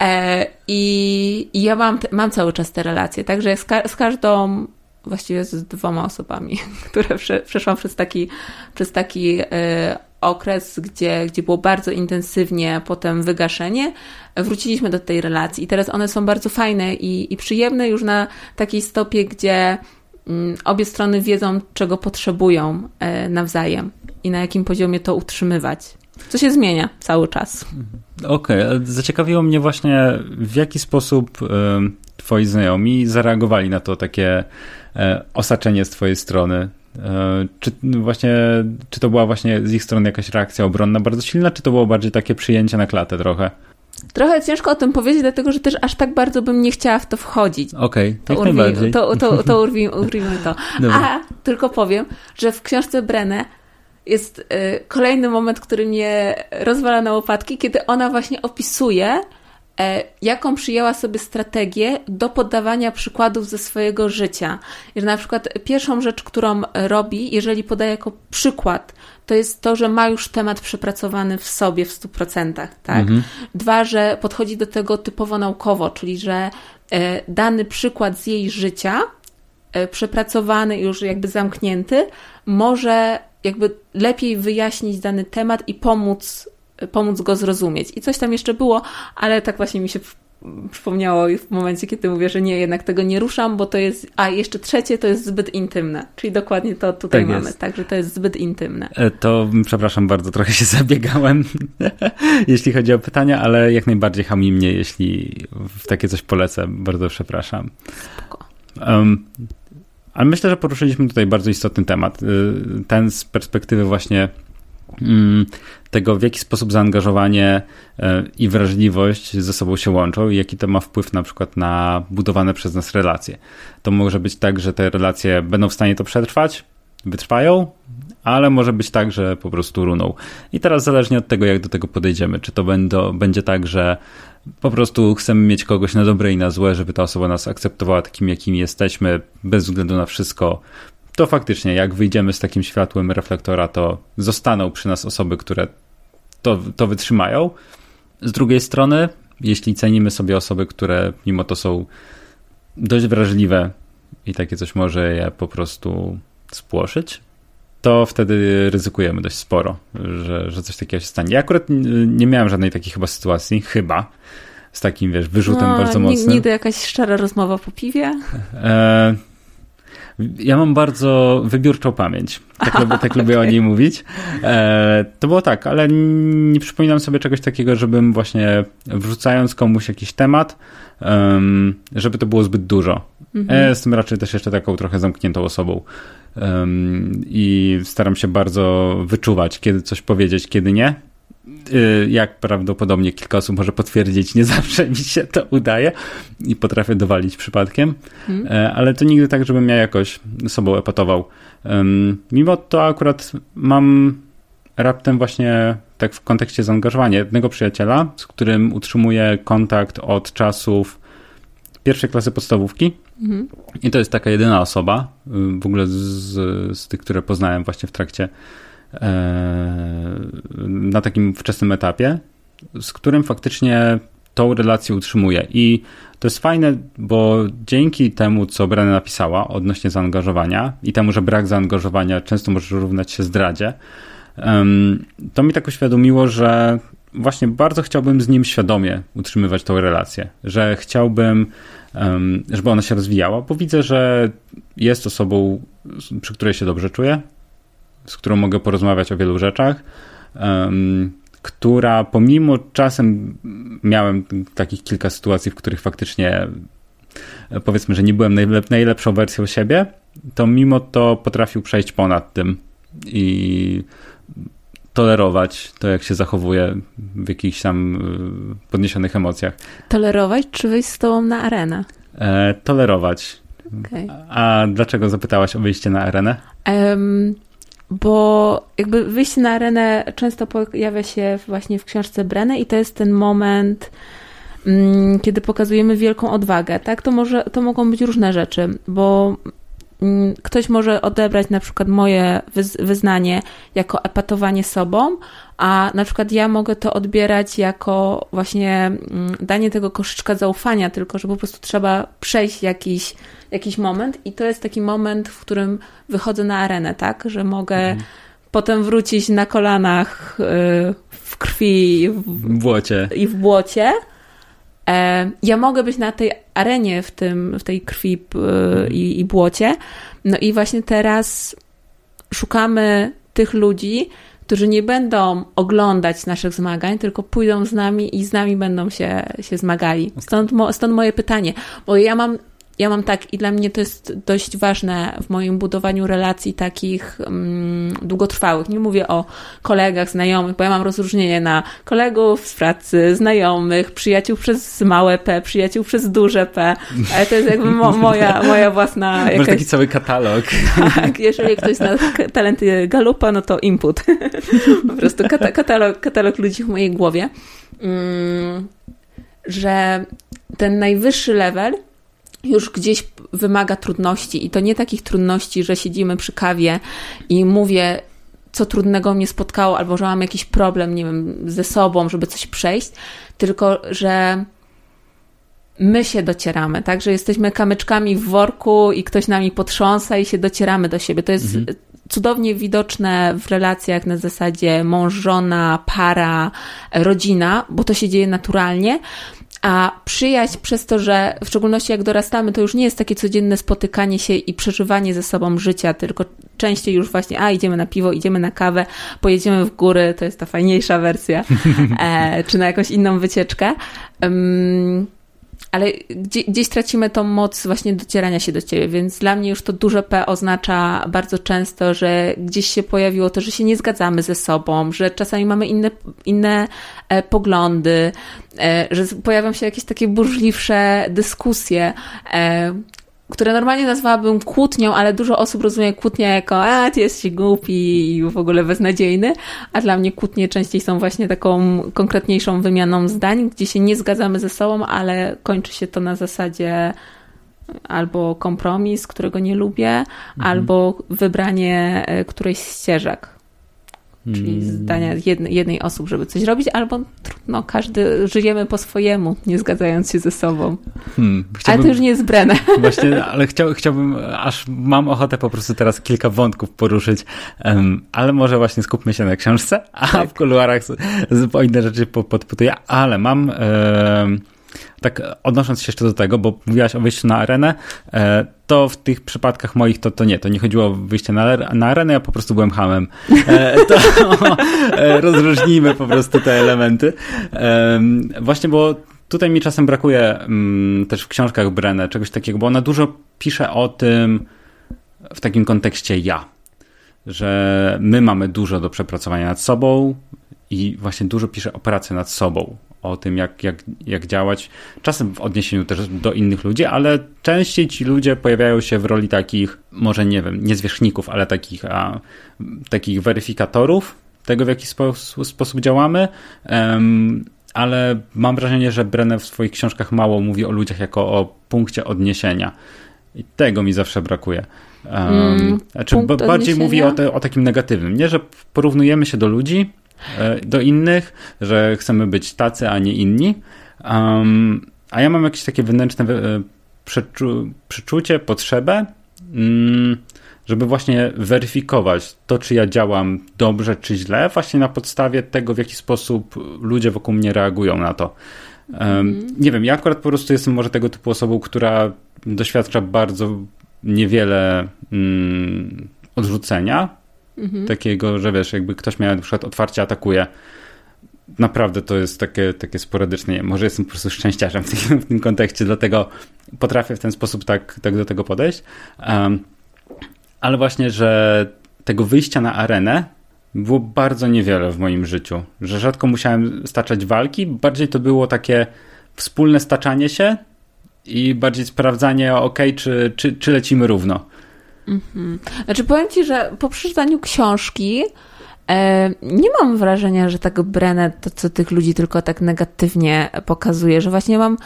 e, i, I ja mam, mam cały czas te relacje, także z, ka z każdą właściwie z dwoma osobami, które prze, przeszłam przez taki, przez taki e, okres, gdzie, gdzie było bardzo intensywnie potem wygaszenie, wróciliśmy do tej relacji i teraz one są bardzo fajne i, i przyjemne już na takiej stopie, gdzie obie strony wiedzą, czego potrzebują e, nawzajem i na jakim poziomie to utrzymywać. Co się zmienia cały czas. Okej, okay. zaciekawiło mnie właśnie, w jaki sposób twoi znajomi zareagowali na to takie e, osaczenie z twojej strony. E, czy właśnie, czy to była właśnie z ich strony jakaś reakcja obronna bardzo silna, czy to było bardziej takie przyjęcie na klatę trochę? Trochę ciężko o tym powiedzieć, dlatego że też aż tak bardzo bym nie chciała w to wchodzić. Okej, okay, to, urwi, to, to, to urwijmy, to. A tylko powiem, że w książce Brenę jest y, kolejny moment, który mnie rozwala na łopatki, kiedy ona właśnie opisuje, E, jaką przyjęła sobie strategię do podawania przykładów ze swojego życia. Że na przykład pierwszą rzecz, którą robi, jeżeli podaje jako przykład, to jest to, że ma już temat przepracowany w sobie w 100%. Tak? Mhm. Dwa, że podchodzi do tego typowo naukowo, czyli że e, dany przykład z jej życia, e, przepracowany, już jakby zamknięty, może jakby lepiej wyjaśnić dany temat i pomóc pomóc go zrozumieć. I coś tam jeszcze było, ale tak właśnie mi się przypomniało w momencie, kiedy mówię, że nie, jednak tego nie ruszam, bo to jest, a jeszcze trzecie to jest zbyt intymne, czyli dokładnie to tutaj tak mamy, jest. także to jest zbyt intymne. E, to przepraszam bardzo, trochę się zabiegałem, jeśli chodzi o pytania, ale jak najbardziej hami mnie, jeśli w takie coś polecę, bardzo przepraszam. Spoko. Um, ale myślę, że poruszyliśmy tutaj bardzo istotny temat, y, ten z perspektywy właśnie tego, w jaki sposób zaangażowanie e, i wrażliwość ze sobą się łączą i jaki to ma wpływ na przykład na budowane przez nas relacje. To może być tak, że te relacje będą w stanie to przetrwać, wytrwają, ale może być tak, że po prostu runą. I teraz zależnie od tego, jak do tego podejdziemy, czy to będą, będzie tak, że po prostu chcemy mieć kogoś na dobre i na złe, żeby ta osoba nas akceptowała takim, jakimi jesteśmy, bez względu na wszystko, to faktycznie, jak wyjdziemy z takim światłem reflektora, to zostaną przy nas osoby, które to, to wytrzymają. Z drugiej strony, jeśli cenimy sobie osoby, które mimo to są dość wrażliwe i takie coś może je po prostu spłoszyć, to wtedy ryzykujemy dość sporo, że, że coś takiego się stanie. Ja akurat nie miałem żadnej takiej chyba sytuacji, chyba, z takim, wiesz, wyrzutem no, bardzo mocnym. Nigdy jakaś szczera rozmowa po piwie? E, ja mam bardzo wybiórczą pamięć. Tak, lubię, tak okay. lubię o niej mówić. E, to było tak, ale nie przypominam sobie czegoś takiego, żebym właśnie wrzucając komuś jakiś temat, um, żeby to było zbyt dużo. Mhm. Ja jestem raczej też jeszcze taką trochę zamkniętą osobą. Um, I staram się bardzo wyczuwać, kiedy coś powiedzieć, kiedy nie. Y, jak prawdopodobnie kilka osób może potwierdzić, nie zawsze mi się to udaje i potrafię dowalić przypadkiem, hmm. ale to nigdy tak, żebym ja jakoś sobą epatował. Mimo to akurat mam raptem właśnie tak w kontekście zaangażowania jednego przyjaciela, z którym utrzymuję kontakt od czasów pierwszej klasy podstawówki. Mhm. I to jest taka jedyna osoba y, w ogóle z, z tych, które poznałem właśnie w trakcie na takim wczesnym etapie, z którym faktycznie tą relację utrzymuje. I to jest fajne, bo dzięki temu, co Brenna napisała odnośnie zaangażowania i temu, że brak zaangażowania często może równać się zdradzie, to mi tak uświadomiło, że właśnie bardzo chciałbym z nim świadomie utrzymywać tą relację, że chciałbym, żeby ona się rozwijała, bo widzę, że jest osobą, przy której się dobrze czuję, z którą mogę porozmawiać o wielu rzeczach, która pomimo czasem miałem takich kilka sytuacji, w których faktycznie powiedzmy, że nie byłem najlep najlepszą wersją siebie, to mimo to potrafił przejść ponad tym i tolerować to, jak się zachowuje w jakichś tam y, podniesionych emocjach. Tolerować czy wyjść z tobą na arenę? E, tolerować. Okay. A dlaczego zapytałaś o wyjście na arenę? Um, bo jakby wyjście na arenę często pojawia się właśnie w książce Breny i to jest ten moment, mm, kiedy pokazujemy wielką odwagę, tak? To, może, to mogą być różne rzeczy, bo ktoś może odebrać na przykład moje wyznanie jako epatowanie sobą, a na przykład ja mogę to odbierać jako właśnie mm, danie tego koszyczka zaufania, tylko że po prostu trzeba przejść jakiś jakiś moment i to jest taki moment, w którym wychodzę na arenę, tak, że mogę mhm. potem wrócić na kolanach y, w krwi w, w błocie. i w błocie. E, ja mogę być na tej arenie w, tym, w tej krwi y, mhm. i, i błocie. No i właśnie teraz szukamy tych ludzi, którzy nie będą oglądać naszych zmagań, tylko pójdą z nami i z nami będą się, się zmagali. Stąd, mo, stąd moje pytanie, bo ja mam ja mam tak i dla mnie to jest dość ważne w moim budowaniu relacji takich um, długotrwałych. Nie mówię o kolegach, znajomych, bo ja mam rozróżnienie na kolegów z pracy, znajomych, przyjaciół przez małe P, przyjaciół przez duże P, ale to jest jakby mo moja, moja własna jakaś... Masz taki cały katalog. Tak, jeżeli ktoś zna talenty Galupa, no to input. po prostu katalog, katalog ludzi w mojej głowie. Um, że ten najwyższy level już gdzieś wymaga trudności i to nie takich trudności, że siedzimy przy kawie i mówię, co trudnego mnie spotkało, albo że mam jakiś problem, nie wiem, ze sobą, żeby coś przejść, tylko że my się docieramy, tak, że jesteśmy kamyczkami w worku i ktoś nami potrząsa i się docieramy do siebie. To jest mhm. cudownie widoczne w relacjach na zasadzie mąż, żona, para, rodzina, bo to się dzieje naturalnie. A przyjaźń przez to, że w szczególności jak dorastamy, to już nie jest takie codzienne spotykanie się i przeżywanie ze sobą życia, tylko częściej już właśnie, a idziemy na piwo, idziemy na kawę, pojedziemy w góry, to jest ta fajniejsza wersja, e, czy na jakąś inną wycieczkę. Um, ale gdzieś, gdzieś tracimy tą moc właśnie docierania się do ciebie, więc dla mnie już to duże P oznacza bardzo często, że gdzieś się pojawiło to, że się nie zgadzamy ze sobą, że czasami mamy inne, inne e, poglądy, e, że pojawią się jakieś takie burzliwsze dyskusje, e, które normalnie nazwałabym kłótnią, ale dużo osób rozumie kłótnię jako a, ty jesteś głupi i w ogóle beznadziejny, a dla mnie kłótnie częściej są właśnie taką konkretniejszą wymianą zdań, gdzie się nie zgadzamy ze sobą, ale kończy się to na zasadzie albo kompromis, którego nie lubię, mhm. albo wybranie e, którejś ścieżek czyli hmm. zdania jednej, jednej osób, żeby coś robić, albo trudno, każdy żyjemy po swojemu, nie zgadzając się ze sobą. Hmm, ale to już nie jest Brenę. Właśnie, ale chciał, chciałbym, aż mam ochotę po prostu teraz kilka wątków poruszyć, um, ale może właśnie skupmy się na książce, a tak. w kuluarach o inne rzeczy podputuję, ale mam... Um, tak odnosząc się jeszcze do tego, bo mówiłaś o wyjściu na arenę, e, to w tych przypadkach moich to, to nie, to nie chodziło o wyjście na, na arenę, ja po prostu byłem hamem. E, to e, rozróżnijmy po prostu te elementy. Właśnie, bo tutaj mi czasem brakuje mm, też w książkach Brenę czegoś takiego, bo ona dużo pisze o tym w takim kontekście ja, że my mamy dużo do przepracowania nad sobą i właśnie dużo pisze o pracy nad sobą, o tym, jak, jak, jak działać. Czasem w odniesieniu też do innych ludzi, ale częściej ci ludzie pojawiają się w roli takich, może nie wiem, nie zwierzchników, ale takich, a, takich weryfikatorów tego, w jaki spo, sposób działamy. Um, ale mam wrażenie, że Brenner w swoich książkach mało mówi o ludziach jako o punkcie odniesienia. I tego mi zawsze brakuje. Um, mm, znaczy, bardziej odniesienia? mówi o, te, o takim negatywnym. Nie, że porównujemy się do ludzi, do innych, że chcemy być tacy, a nie inni. Um, a ja mam jakieś takie wewnętrzne e, przeczu przeczucie, potrzebę, mm, żeby właśnie weryfikować to, czy ja działam dobrze, czy źle, właśnie na podstawie tego, w jaki sposób ludzie wokół mnie reagują na to. Um, nie wiem, ja akurat po prostu jestem może tego typu osobą, która doświadcza bardzo niewiele mm, odrzucenia Mhm. Takiego, że wiesz, jakby ktoś miał na przykład otwarcie atakuje. Naprawdę to jest takie, takie sporadyczne. Może jestem po prostu szczęściarzem w tym, w tym kontekście, dlatego potrafię w ten sposób tak, tak do tego podejść. Um, ale właśnie, że tego wyjścia na arenę było bardzo niewiele w moim życiu. Że rzadko musiałem staczać walki, bardziej to było takie wspólne staczanie się i bardziej sprawdzanie, ok, czy, czy, czy lecimy równo. Mhm. Znaczy powiem Ci, że po przeczytaniu książki e, nie mam wrażenia, że tak Brennet to, co tych ludzi tylko tak negatywnie pokazuje, że właśnie mam,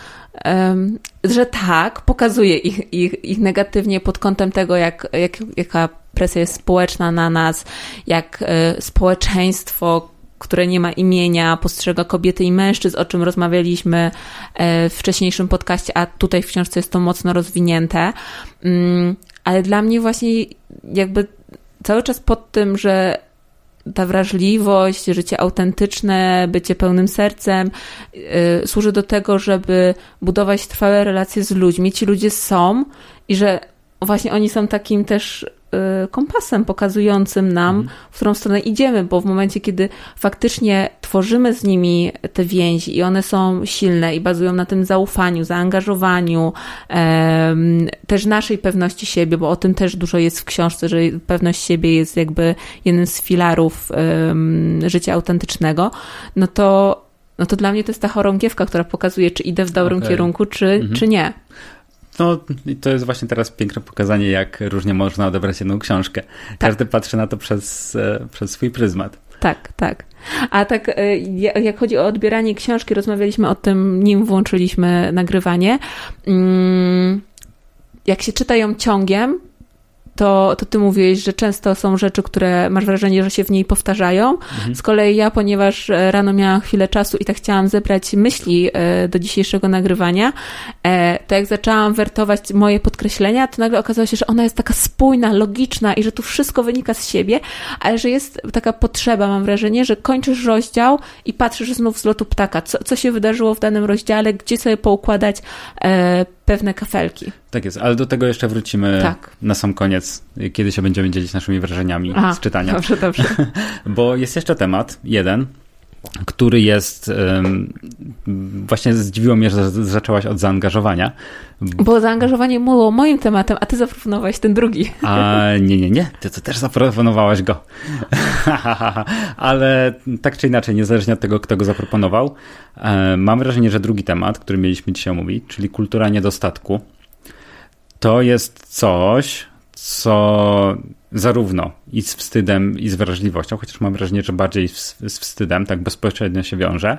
e, że tak, pokazuje ich, ich, ich negatywnie pod kątem tego, jak, jak, jaka presja jest społeczna na nas, jak e, społeczeństwo, które nie ma imienia, postrzega kobiety i mężczyzn, o czym rozmawialiśmy e, w wcześniejszym podcaście, a tutaj w książce jest to mocno rozwinięte. Ale dla mnie właśnie jakby cały czas pod tym, że ta wrażliwość, życie autentyczne, bycie pełnym sercem yy, służy do tego, żeby budować trwałe relacje z ludźmi. Ci ludzie są i że właśnie oni są takim też kompasem pokazującym nam, mhm. w którą stronę idziemy, bo w momencie, kiedy faktycznie tworzymy z nimi te więzi i one są silne i bazują na tym zaufaniu, zaangażowaniu, też naszej pewności siebie, bo o tym też dużo jest w książce, że pewność siebie jest jakby jednym z filarów życia autentycznego, no to no to dla mnie to jest ta chorągiewka, która pokazuje, czy idę w dobrym okay. kierunku, czy, mhm. czy nie. No, i to jest właśnie teraz piękne pokazanie, jak różnie można odebrać jedną książkę. Tak. Każdy patrzy na to przez, e, przez swój pryzmat. Tak, tak. A tak, e, jak chodzi o odbieranie książki, rozmawialiśmy o tym, nim włączyliśmy nagrywanie. Mm, jak się czyta ją ciągiem, to, to ty mówiłeś, że często są rzeczy, które masz wrażenie, że się w niej powtarzają. Mhm. Z kolei ja, ponieważ e, rano miałam chwilę czasu i tak chciałam zebrać myśli e, do dzisiejszego nagrywania, e, to jak zaczęłam wertować moje podkreślenia, to nagle okazało się, że ona jest taka spójna, logiczna i że tu wszystko wynika z siebie, ale że jest taka potrzeba, mam wrażenie, że kończysz rozdział i patrzysz znów z lotu ptaka, co, co się wydarzyło w danym rozdziale, gdzie sobie poukładać pewne kafelki. Tak jest, ale do tego jeszcze wrócimy tak. na sam koniec, kiedy się będziemy dzielić naszymi wrażeniami Aha, z czytania. Dobrze, dobrze. Bo jest jeszcze temat, jeden, który jest. Um, właśnie zdziwiło mnie, że zaczęłaś od zaangażowania. Bo zaangażowanie było moim tematem, a ty zaproponowałeś ten drugi. A nie, nie, nie. Ty też zaproponowałaś go. Ale tak czy inaczej, niezależnie od tego, kto go zaproponował, e, mam wrażenie, że drugi temat, który mieliśmy dzisiaj omówić, czyli kultura niedostatku, to jest coś, co zarówno i z wstydem, i z wrażliwością, chociaż mam wrażenie, że bardziej z, z wstydem, tak bezpośrednio się wiąże.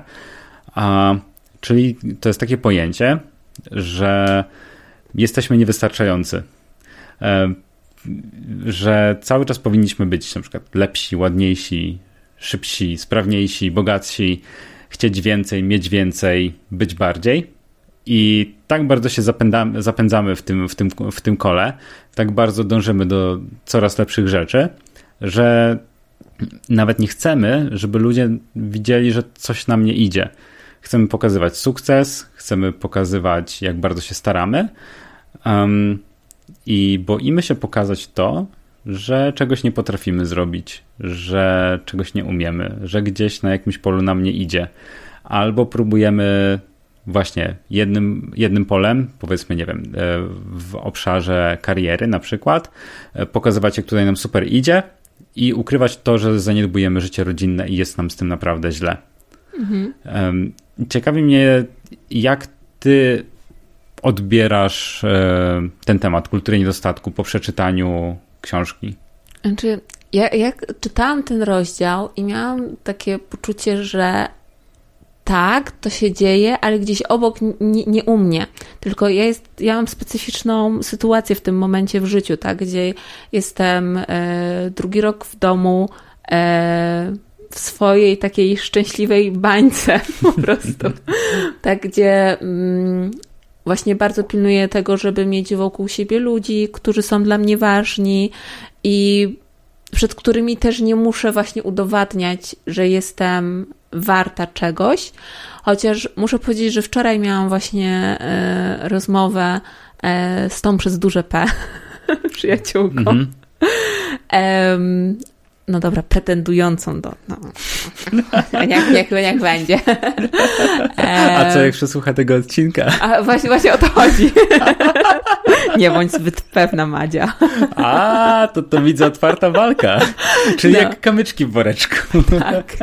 A, czyli to jest takie pojęcie, że jesteśmy niewystarczający. E, że cały czas powinniśmy być na przykład lepsi, ładniejsi, szybsi, sprawniejsi, bogatsi, chcieć więcej, mieć więcej, być bardziej. I tak bardzo się zapędzamy, zapędzamy w, tym, w, tym, w tym kole, tak bardzo dążymy do coraz lepszych rzeczy, że nawet nie chcemy, żeby ludzie widzieli, że coś nam nie idzie. Chcemy pokazywać sukces, chcemy pokazywać, jak bardzo się staramy. Um, I boimy się pokazać to, że czegoś nie potrafimy zrobić, że czegoś nie umiemy, że gdzieś na jakimś polu nam nie idzie. Albo próbujemy właśnie jednym, jednym polem, powiedzmy, nie wiem, e, w obszarze kariery na przykład, e, pokazywać, jak tutaj nam super idzie i ukrywać to, że zaniedbujemy życie rodzinne i jest nam z tym naprawdę źle. Mhm. Ciekawi mnie, jak ty odbierasz e, ten temat kultury niedostatku po przeczytaniu książki? Znaczy, ja jak czytałam ten rozdział i miałam takie poczucie, że tak, to się dzieje, ale gdzieś obok, nie, nie u mnie. Tylko ja, jest, ja mam specyficzną sytuację w tym momencie w życiu, tak, gdzie jestem e, drugi rok w domu, e, w swojej takiej szczęśliwej bańce po prostu. tak, gdzie mm, właśnie bardzo pilnuję tego, żeby mieć wokół siebie ludzi, którzy są dla mnie ważni i przed którymi też nie muszę właśnie udowadniać, że jestem warta czegoś. Chociaż muszę powiedzieć, że wczoraj miałam właśnie e, rozmowę e, z tą przez duże P, przyjaciółką. Mm -hmm. No dobra, pretendującą do. No, niech, niech, niech będzie. A co jak przesłucha tego odcinka? A właśnie, właśnie o to chodzi. Nie bądź zbyt pewna, Madzia. A, to to widzę otwarta walka. Czyli no. jak kamyczki w woreczku. Tak.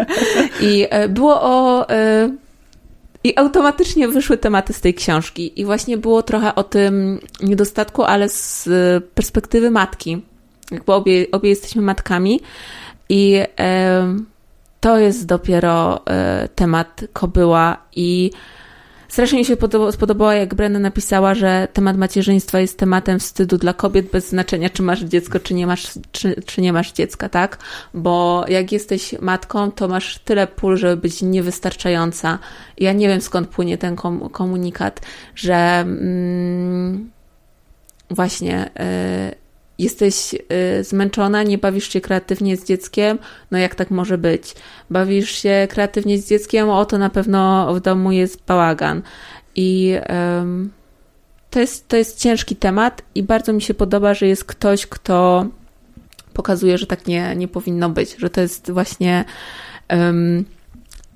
I e, było o... E, I automatycznie wyszły tematy z tej książki. I właśnie było trochę o tym niedostatku, ale z perspektywy matki. Jakby obie, obie jesteśmy matkami. I e, to jest dopiero e, temat kobyła i Strasznie mi się spodobało, jak Brenda napisała, że temat macierzyństwa jest tematem wstydu dla kobiet bez znaczenia, czy masz dziecko, czy nie masz, czy, czy nie masz dziecka, tak? Bo jak jesteś matką, to masz tyle pól, żeby być niewystarczająca. Ja nie wiem, skąd płynie ten komunikat, że mm, właśnie... Yy, jesteś y, zmęczona, nie bawisz się kreatywnie z dzieckiem, no jak tak może być? Bawisz się kreatywnie z dzieckiem, o to na pewno w domu jest bałagan. I um, to, jest, to jest ciężki temat i bardzo mi się podoba, że jest ktoś, kto pokazuje, że tak nie, nie powinno być, że to jest właśnie. Um,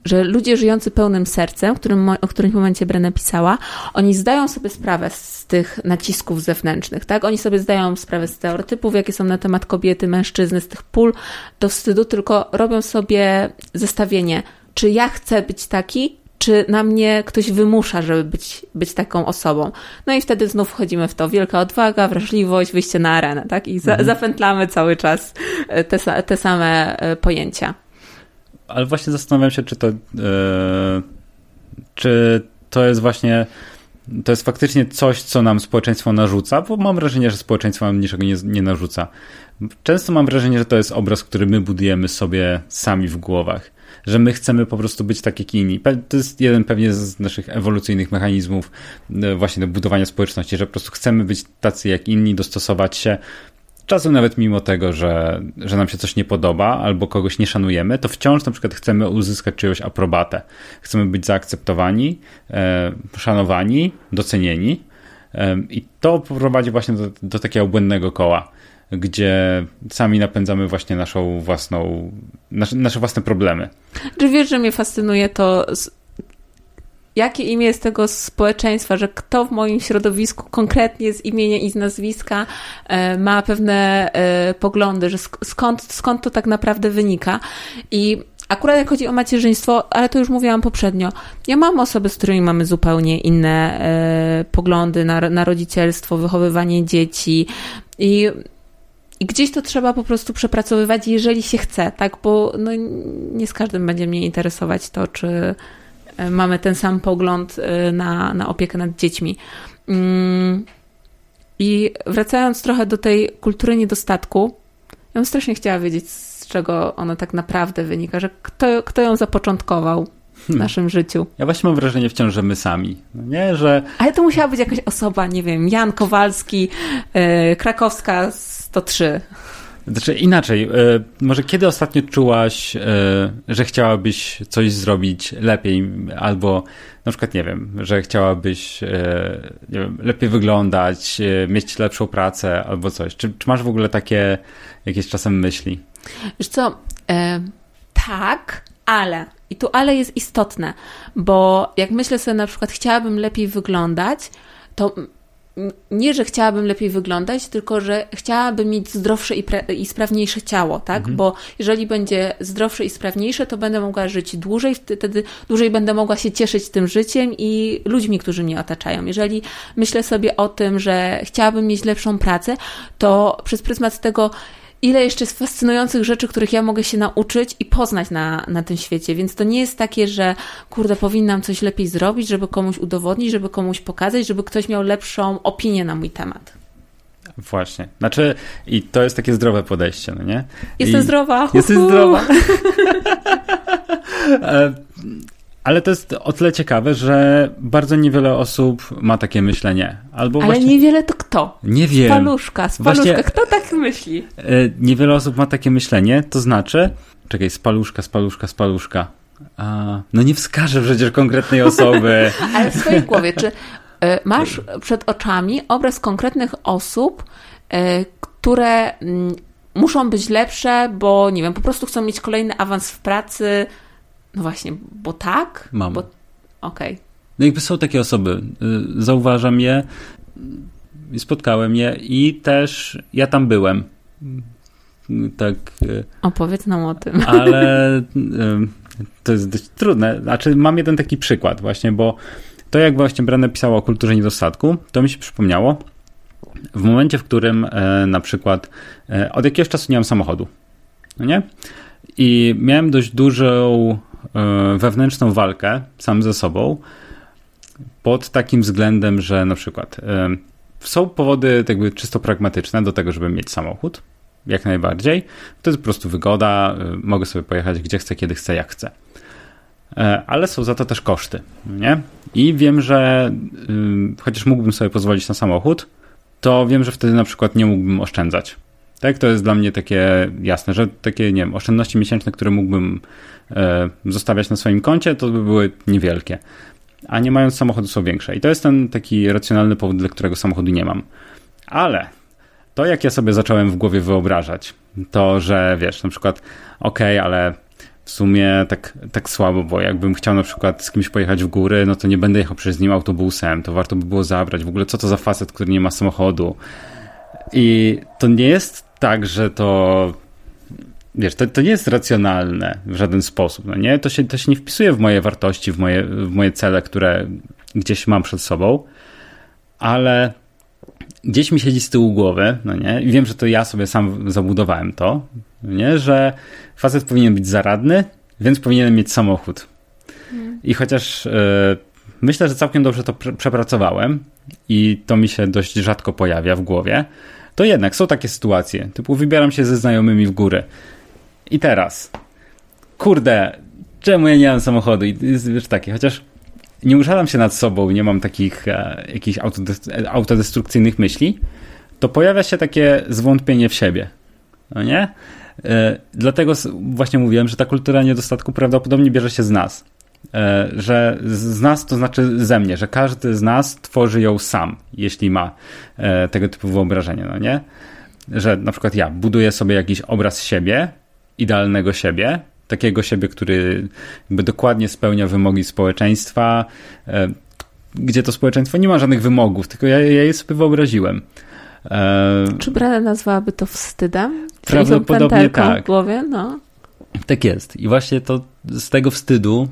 że ludzie żyjący pełnym sercem, którym, o którym w momencie Brenna pisała, oni zdają sobie sprawę z tych nacisków zewnętrznych, tak? Oni sobie zdają sprawę z stereotypów, jakie są na temat kobiety, mężczyzny, z tych pól do wstydu, tylko robią sobie zestawienie, czy ja chcę być taki, czy na mnie ktoś wymusza, żeby być, być taką osobą. No i wtedy znów wchodzimy w to. Wielka odwaga, wrażliwość, wyjście na arenę, tak? I za, mhm. zapętlamy cały czas e, te, te same e, pojęcia. Ale właśnie zastanawiam się, czy to, yy, czy to jest właśnie to jest faktycznie coś, co nam społeczeństwo narzuca, bo mam wrażenie, że społeczeństwo nam niczego nie, nie narzuca. Często mam wrażenie, że to jest obraz, który my budujemy sobie sami w głowach że my chcemy po prostu być tak jak inni. To jest jeden pewnie z naszych ewolucyjnych mechanizmów e, właśnie do budowania społeczności, że po prostu chcemy być tacy jak inni, dostosować się. Czasem nawet mimo tego, że, że nam się coś nie podoba albo kogoś nie szanujemy, to wciąż na przykład chcemy uzyskać czyjąś aprobatę. Chcemy być zaakceptowani, e, szanowani, docenieni. I to prowadzi właśnie do, do takiego błędnego koła gdzie sami napędzamy właśnie naszą własną, nasze, nasze własne problemy. Czy wiesz, że mnie fascynuje to, jakie imię jest tego społeczeństwa, że kto w moim środowisku konkretnie z imienia i z nazwiska e, ma pewne e, poglądy, że skąd, skąd to tak naprawdę wynika. I Akurat jak chodzi o macierzyństwo, ale to już mówiłam poprzednio, ja mam osoby, z którymi mamy zupełnie inne e, poglądy na, na rodzicielstwo, wychowywanie dzieci i i gdzieś to trzeba po prostu przepracowywać, jeżeli się chce, tak? Bo no, nie z każdym będzie mnie interesować to, czy mamy ten sam pogląd e, na, na opiekę nad dziećmi. Mm. I wracając trochę do tej kultury niedostatku, ja bym strasznie chciała wiedzieć, z czego ona tak naprawdę wynika, że kto, kto ją zapoczątkował w hmm. naszym życiu. Ja właśnie mam wrażenie wciąż, że my sami. No nie, że... Ale to musiała być jakaś osoba, nie wiem, Jan Kowalski, yy, Krakowska 103. Znaczy inaczej, e, może kiedy ostatnio czułaś, e, że chciałabyś coś zrobić lepiej, albo na przykład, nie wiem, że chciałabyś nie wiem, lepiej wyglądać, mieć lepszą pracę albo coś. Czy, czy masz w ogóle takie jakieś czasem myśli? Wiesz co, e, tak, ale i tu ale jest istotne, bo jak myślę sobie na przykład, chciałabym lepiej wyglądać, to nie, że chciałabym lepiej wyglądać, tylko że chciałabym mieć zdrowsze i, i sprawniejsze ciało, tak? Mhm. Bo jeżeli będzie zdrowsze i sprawniejsze, to będę mogła żyć dłużej, wtedy dłużej będę mogła się cieszyć tym życiem i ludźmi, którzy mnie otaczają. Jeżeli myślę sobie o tym, że chciałabym mieć lepszą pracę, to przez pryzmat tego, ile jeszcze jest fascynujących rzeczy, których ja mogę się nauczyć i poznać na, na tym świecie. Więc to nie jest takie, że kurde, powinnam coś lepiej zrobić, żeby komuś udowodnić, żeby komuś pokazać, żeby ktoś miał lepszą opinię na mój temat. Właśnie. Znaczy, i to jest takie zdrowe podejście, no nie? Jestem I zdrowa. Jesteś zdrowa. Ale to jest o tyle ciekawe, że bardzo niewiele osób ma takie myślenie. Albo Ale właśnie... niewiele to kto? Nie wiem. Spaluszka, spaluszka. Właśnie... Kto tak myśli? E, niewiele osób ma takie myślenie, to znaczy... Czekaj, spaluszka, spaluszka, spaluszka. A, no nie wskażę przecież konkretnej osoby. Ale w swojej głowie, czy e, masz przed oczami obraz konkretnych osób, e, które mm, muszą być lepsze, bo nie wiem, po prostu chcą mieć kolejny awans w pracy, no właśnie, bo tak? Mam. Bo... Okej. Okay. No jakby są takie osoby. Y, zauważam je, y, spotkałem je i też ja tam byłem. Tak. Y, Opowiedz nam o tym. Ale to jest dość trudne. Znaczy, mam jeden taki przykład właśnie, bo to jak właśnie Brenna pisała o kulturze niedostatku, to mi się przypomniało w momencie, w którym e, na przykład e, od jakiegoś czasu nie mam samochodu. No nie? I miałem dość dużą wewnętrzną walkę sam ze sobą pod takim względem, że na przykład e, są powody jakby czysto pragmatyczne do tego, żeby mieć samochód, jak najbardziej. To jest po prostu wygoda, e, mogę sobie pojechać gdzie chcę, kiedy chcę, jak chcę. Ale są za to też koszty, nie? I wiem, że chociaż mógłbym sobie pozwolić na samochód, to wiem, że wtedy na przykład nie mógłbym oszczędzać. Tak, to jest dla mnie takie jasne, że takie, nie wiem, oszczędności miesięczne, które mógłbym e, zostawiać na swoim koncie, to by były niewielkie. A nie mając samochodu są większe. I to jest ten taki racjonalny powód, dla którego samochodu nie mam. Ale to jak ja sobie zacząłem w głowie wyobrażać, to, że wiesz, na przykład, okej, okay, ale w sumie tak, tak słabo, bo jakbym chciał na przykład z kimś pojechać w góry, no to nie będę jechał przez nim autobusem, to warto by było zabrać. W ogóle co to za facet, który nie ma samochodu? I to nie jest tak, że to wiesz, to, to nie jest racjonalne w żaden sposób, no nie? To się, to się nie wpisuje w moje wartości, w moje, w moje cele, które gdzieś mam przed sobą, ale gdzieś mi siedzi z tyłu głowy, no nie? I wiem, że to ja sobie sam zabudowałem to, no nie? Że facet powinien być zaradny, więc powinien mieć samochód. I chociaż y, myślę, że całkiem dobrze to prze przepracowałem i to mi się dość rzadko pojawia w głowie, to jednak są takie sytuacje, typu wybieram się ze znajomymi w górę. I teraz, kurde, czemu ja nie mam samochodu? I wiesz takie, chociaż nie uszalam się nad sobą, nie mam takich e, jakichś autodestrukcyjnych myśli, to pojawia się takie zwątpienie w siebie. No nie? E, dlatego właśnie mówiłem, że ta kultura niedostatku prawdopodobnie bierze się z nas. E, że z nas to znaczy ze mnie, że każdy z nas tworzy ją sam, jeśli ma e, tego typu wyobrażenie, no nie? Że na przykład ja buduję sobie jakiś obraz siebie, idealnego siebie, takiego siebie, który jakby dokładnie spełnia wymogi społeczeństwa, e, gdzie to społeczeństwo nie ma żadnych wymogów, tylko ja, ja je sobie wyobraziłem. Czy Brada nazwałaby to wstydem? Prawdopodobnie tak. W głowie? No. Tak jest. I właśnie to z tego wstydu,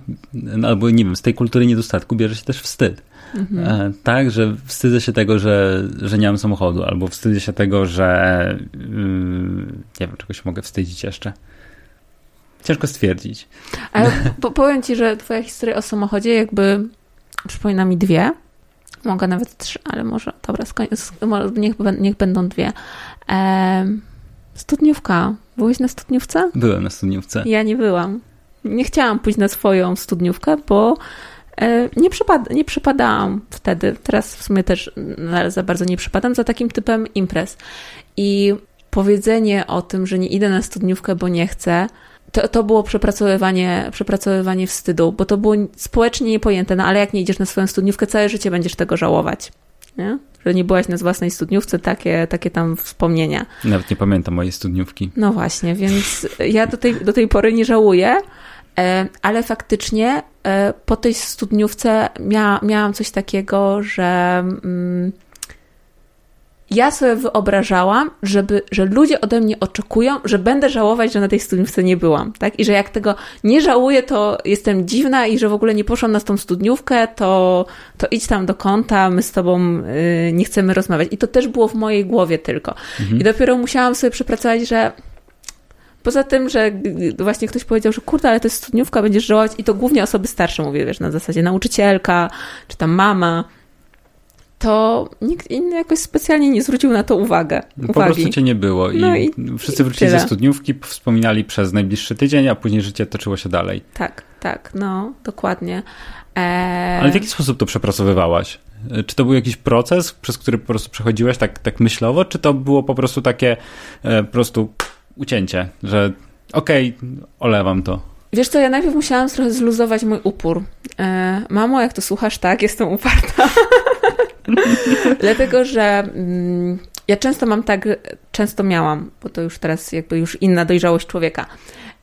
albo nie wiem, z tej kultury niedostatku bierze się też wstyd. Mhm. E, tak, że wstydzę się tego, że, że nie mam samochodu, albo wstydzę się tego, że yy, nie wiem, czegoś mogę wstydzić jeszcze. Ciężko stwierdzić. Ale po, powiem ci, że twoja historia o samochodzie jakby przypomina mi dwie. Mogę nawet trzy, ale może, dobra, niech, niech będą dwie. E, studniówka. Byłeś na studniówce? Byłem na studniówce. Ja nie byłam. Nie chciałam pójść na swoją studniówkę, bo e, nie, przypad nie przypadałam wtedy. Teraz w sumie też za bardzo nie przypadam za takim typem imprez. I powiedzenie o tym, że nie idę na studniówkę, bo nie chcę, to, to było przepracowywanie, przepracowywanie wstydu, bo to było społecznie niepojęte, no ale jak nie idziesz na swoją studniówkę, całe życie będziesz tego żałować. Nie? Że nie byłaś na własnej studniówce, takie, takie tam wspomnienia. Nawet nie pamiętam mojej studniówki. No właśnie, więc ja do tej, do tej pory nie żałuję, e, ale faktycznie e, po tej studniówce mia, miałam coś takiego, że. Mm, ja sobie wyobrażałam, żeby, że ludzie ode mnie oczekują, że będę żałować, że na tej studniówce nie byłam, tak? I że jak tego nie żałuję, to jestem dziwna i że w ogóle nie poszłam na tą studniówkę, to, to idź tam do kąta, my z tobą y, nie chcemy rozmawiać. I to też było w mojej głowie tylko. Mhm. I dopiero musiałam sobie przepracować, że Poza tym, że właśnie ktoś powiedział, że kurde, ale to jest studniówka, będziesz żałować i to głównie osoby starsze, mówię, wiesz, na zasadzie nauczycielka, czy tam mama, to nikt inny jakoś specjalnie nie zwrócił na to uwagę. Po prostu cię nie było i, no i wszyscy wrócili ze studniówki, wspominali przez najbliższy tydzień, a później życie toczyło się dalej. Tak, tak, no, dokładnie. Eee... Ale w jaki sposób to przepracowywałaś? Czy to był jakiś proces, przez który po prostu przechodziłeś tak, tak myślowo, czy to było po prostu takie e, po prostu ucięcie, że okej, okay, olewam to? Wiesz co, ja najpierw musiałam trochę zluzować mój upór. E, mamo, jak to słuchasz, tak, jestem uparta. Dlatego, że mm, ja często mam tak, często miałam, bo to już teraz jakby już inna dojrzałość człowieka,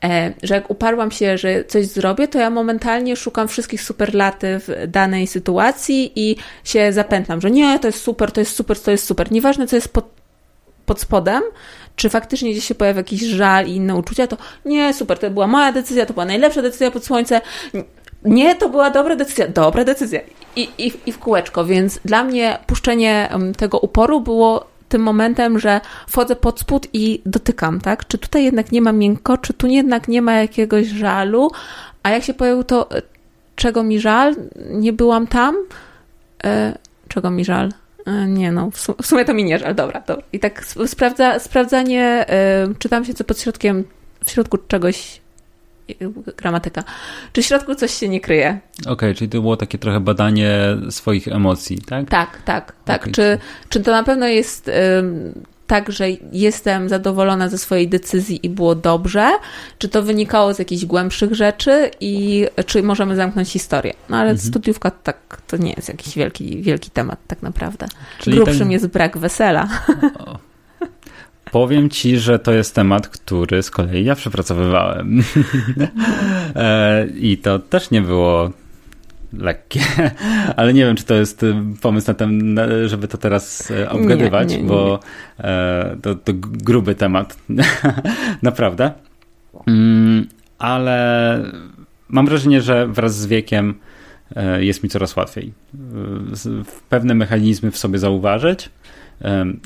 e, że jak uparłam się, że coś zrobię, to ja momentalnie szukam wszystkich superlatyw danej sytuacji i się zapętlam, że nie, to jest super, to jest super, to jest super. Nieważne, co jest pod, pod spodem, czy faktycznie gdzieś się pojawia jakiś żal i inne uczucia, to nie, super, to była moja decyzja, to była najlepsza decyzja pod słońce. Nie, to była dobra decyzja, dobra decyzja. I, i, i w kółeczko, więc dla mnie puszczenie tego uporu było tym momentem, że wchodzę pod spód i dotykam, tak? Czy tutaj jednak nie ma miękko, czy tu jednak nie ma jakiegoś żalu, a jak się pojawił to, e, czego mi żal, nie byłam tam, e, czego mi żal? E, nie no, w, sumie to mi nie żal, dobra, dobra. I tak sprawdza, sprawdzanie, e, czy tam się co pod środkiem, w środku czegoś gramatyka. Czy w środku coś się nie kryje? Okej, okay, czyli to było takie trochę badanie swoich emocji, tak? Tak, tak, tak. Okay. Czy, czy to na pewno jest tak, że jestem zadowolona ze swojej decyzji i było dobrze? Czy to wynikało z jakichś głębszych rzeczy i czy możemy zamknąć historię? No ale mhm. studiówka tak, to nie jest jakiś wielki, wielki temat tak naprawdę. Czyli Grubszym ten... jest brak wesela. Powiem ci, że to jest temat, który z kolei ja przepracowywałem. E, I to też nie było lekkie, ale nie wiem, czy to jest y, pomysł na ten, żeby to teraz y, obgadywać, nie, nie, nie, bo e, to, to gruby temat, naprawdę. Mm, ale mam wrażenie, że wraz z wiekiem e, jest mi coraz łatwiej pewne mechanizmy w sobie zauważyć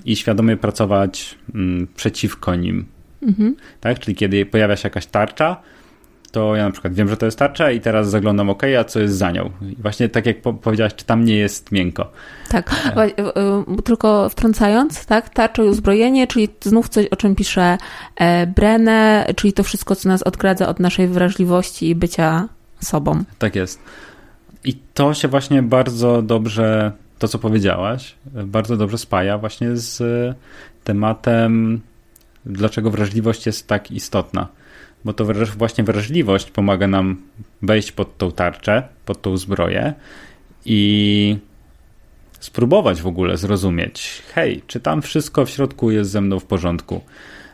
i świadomie pracować mm, przeciwko nim. Mhm. Tak? Czyli kiedy pojawia się jakaś tarcza, to ja na przykład wiem, że to jest tarcza i teraz zaglądam ok, a co jest za nią. I właśnie tak jak powiedziałaś, czy tam nie jest miękko. Tak, e. E, tylko wtrącając, tak, tarcza i uzbrojenie, czyli znów coś, o czym pisze e, Brenne, czyli to wszystko, co nas odgradza od naszej wrażliwości i bycia sobą. Tak jest. I to się właśnie bardzo dobrze, to co powiedziałaś, bardzo dobrze spaja właśnie z tematem, dlaczego wrażliwość jest tak istotna bo to właśnie wrażliwość pomaga nam wejść pod tą tarczę, pod tą zbroję i spróbować w ogóle zrozumieć, hej, czy tam wszystko w środku jest ze mną w porządku?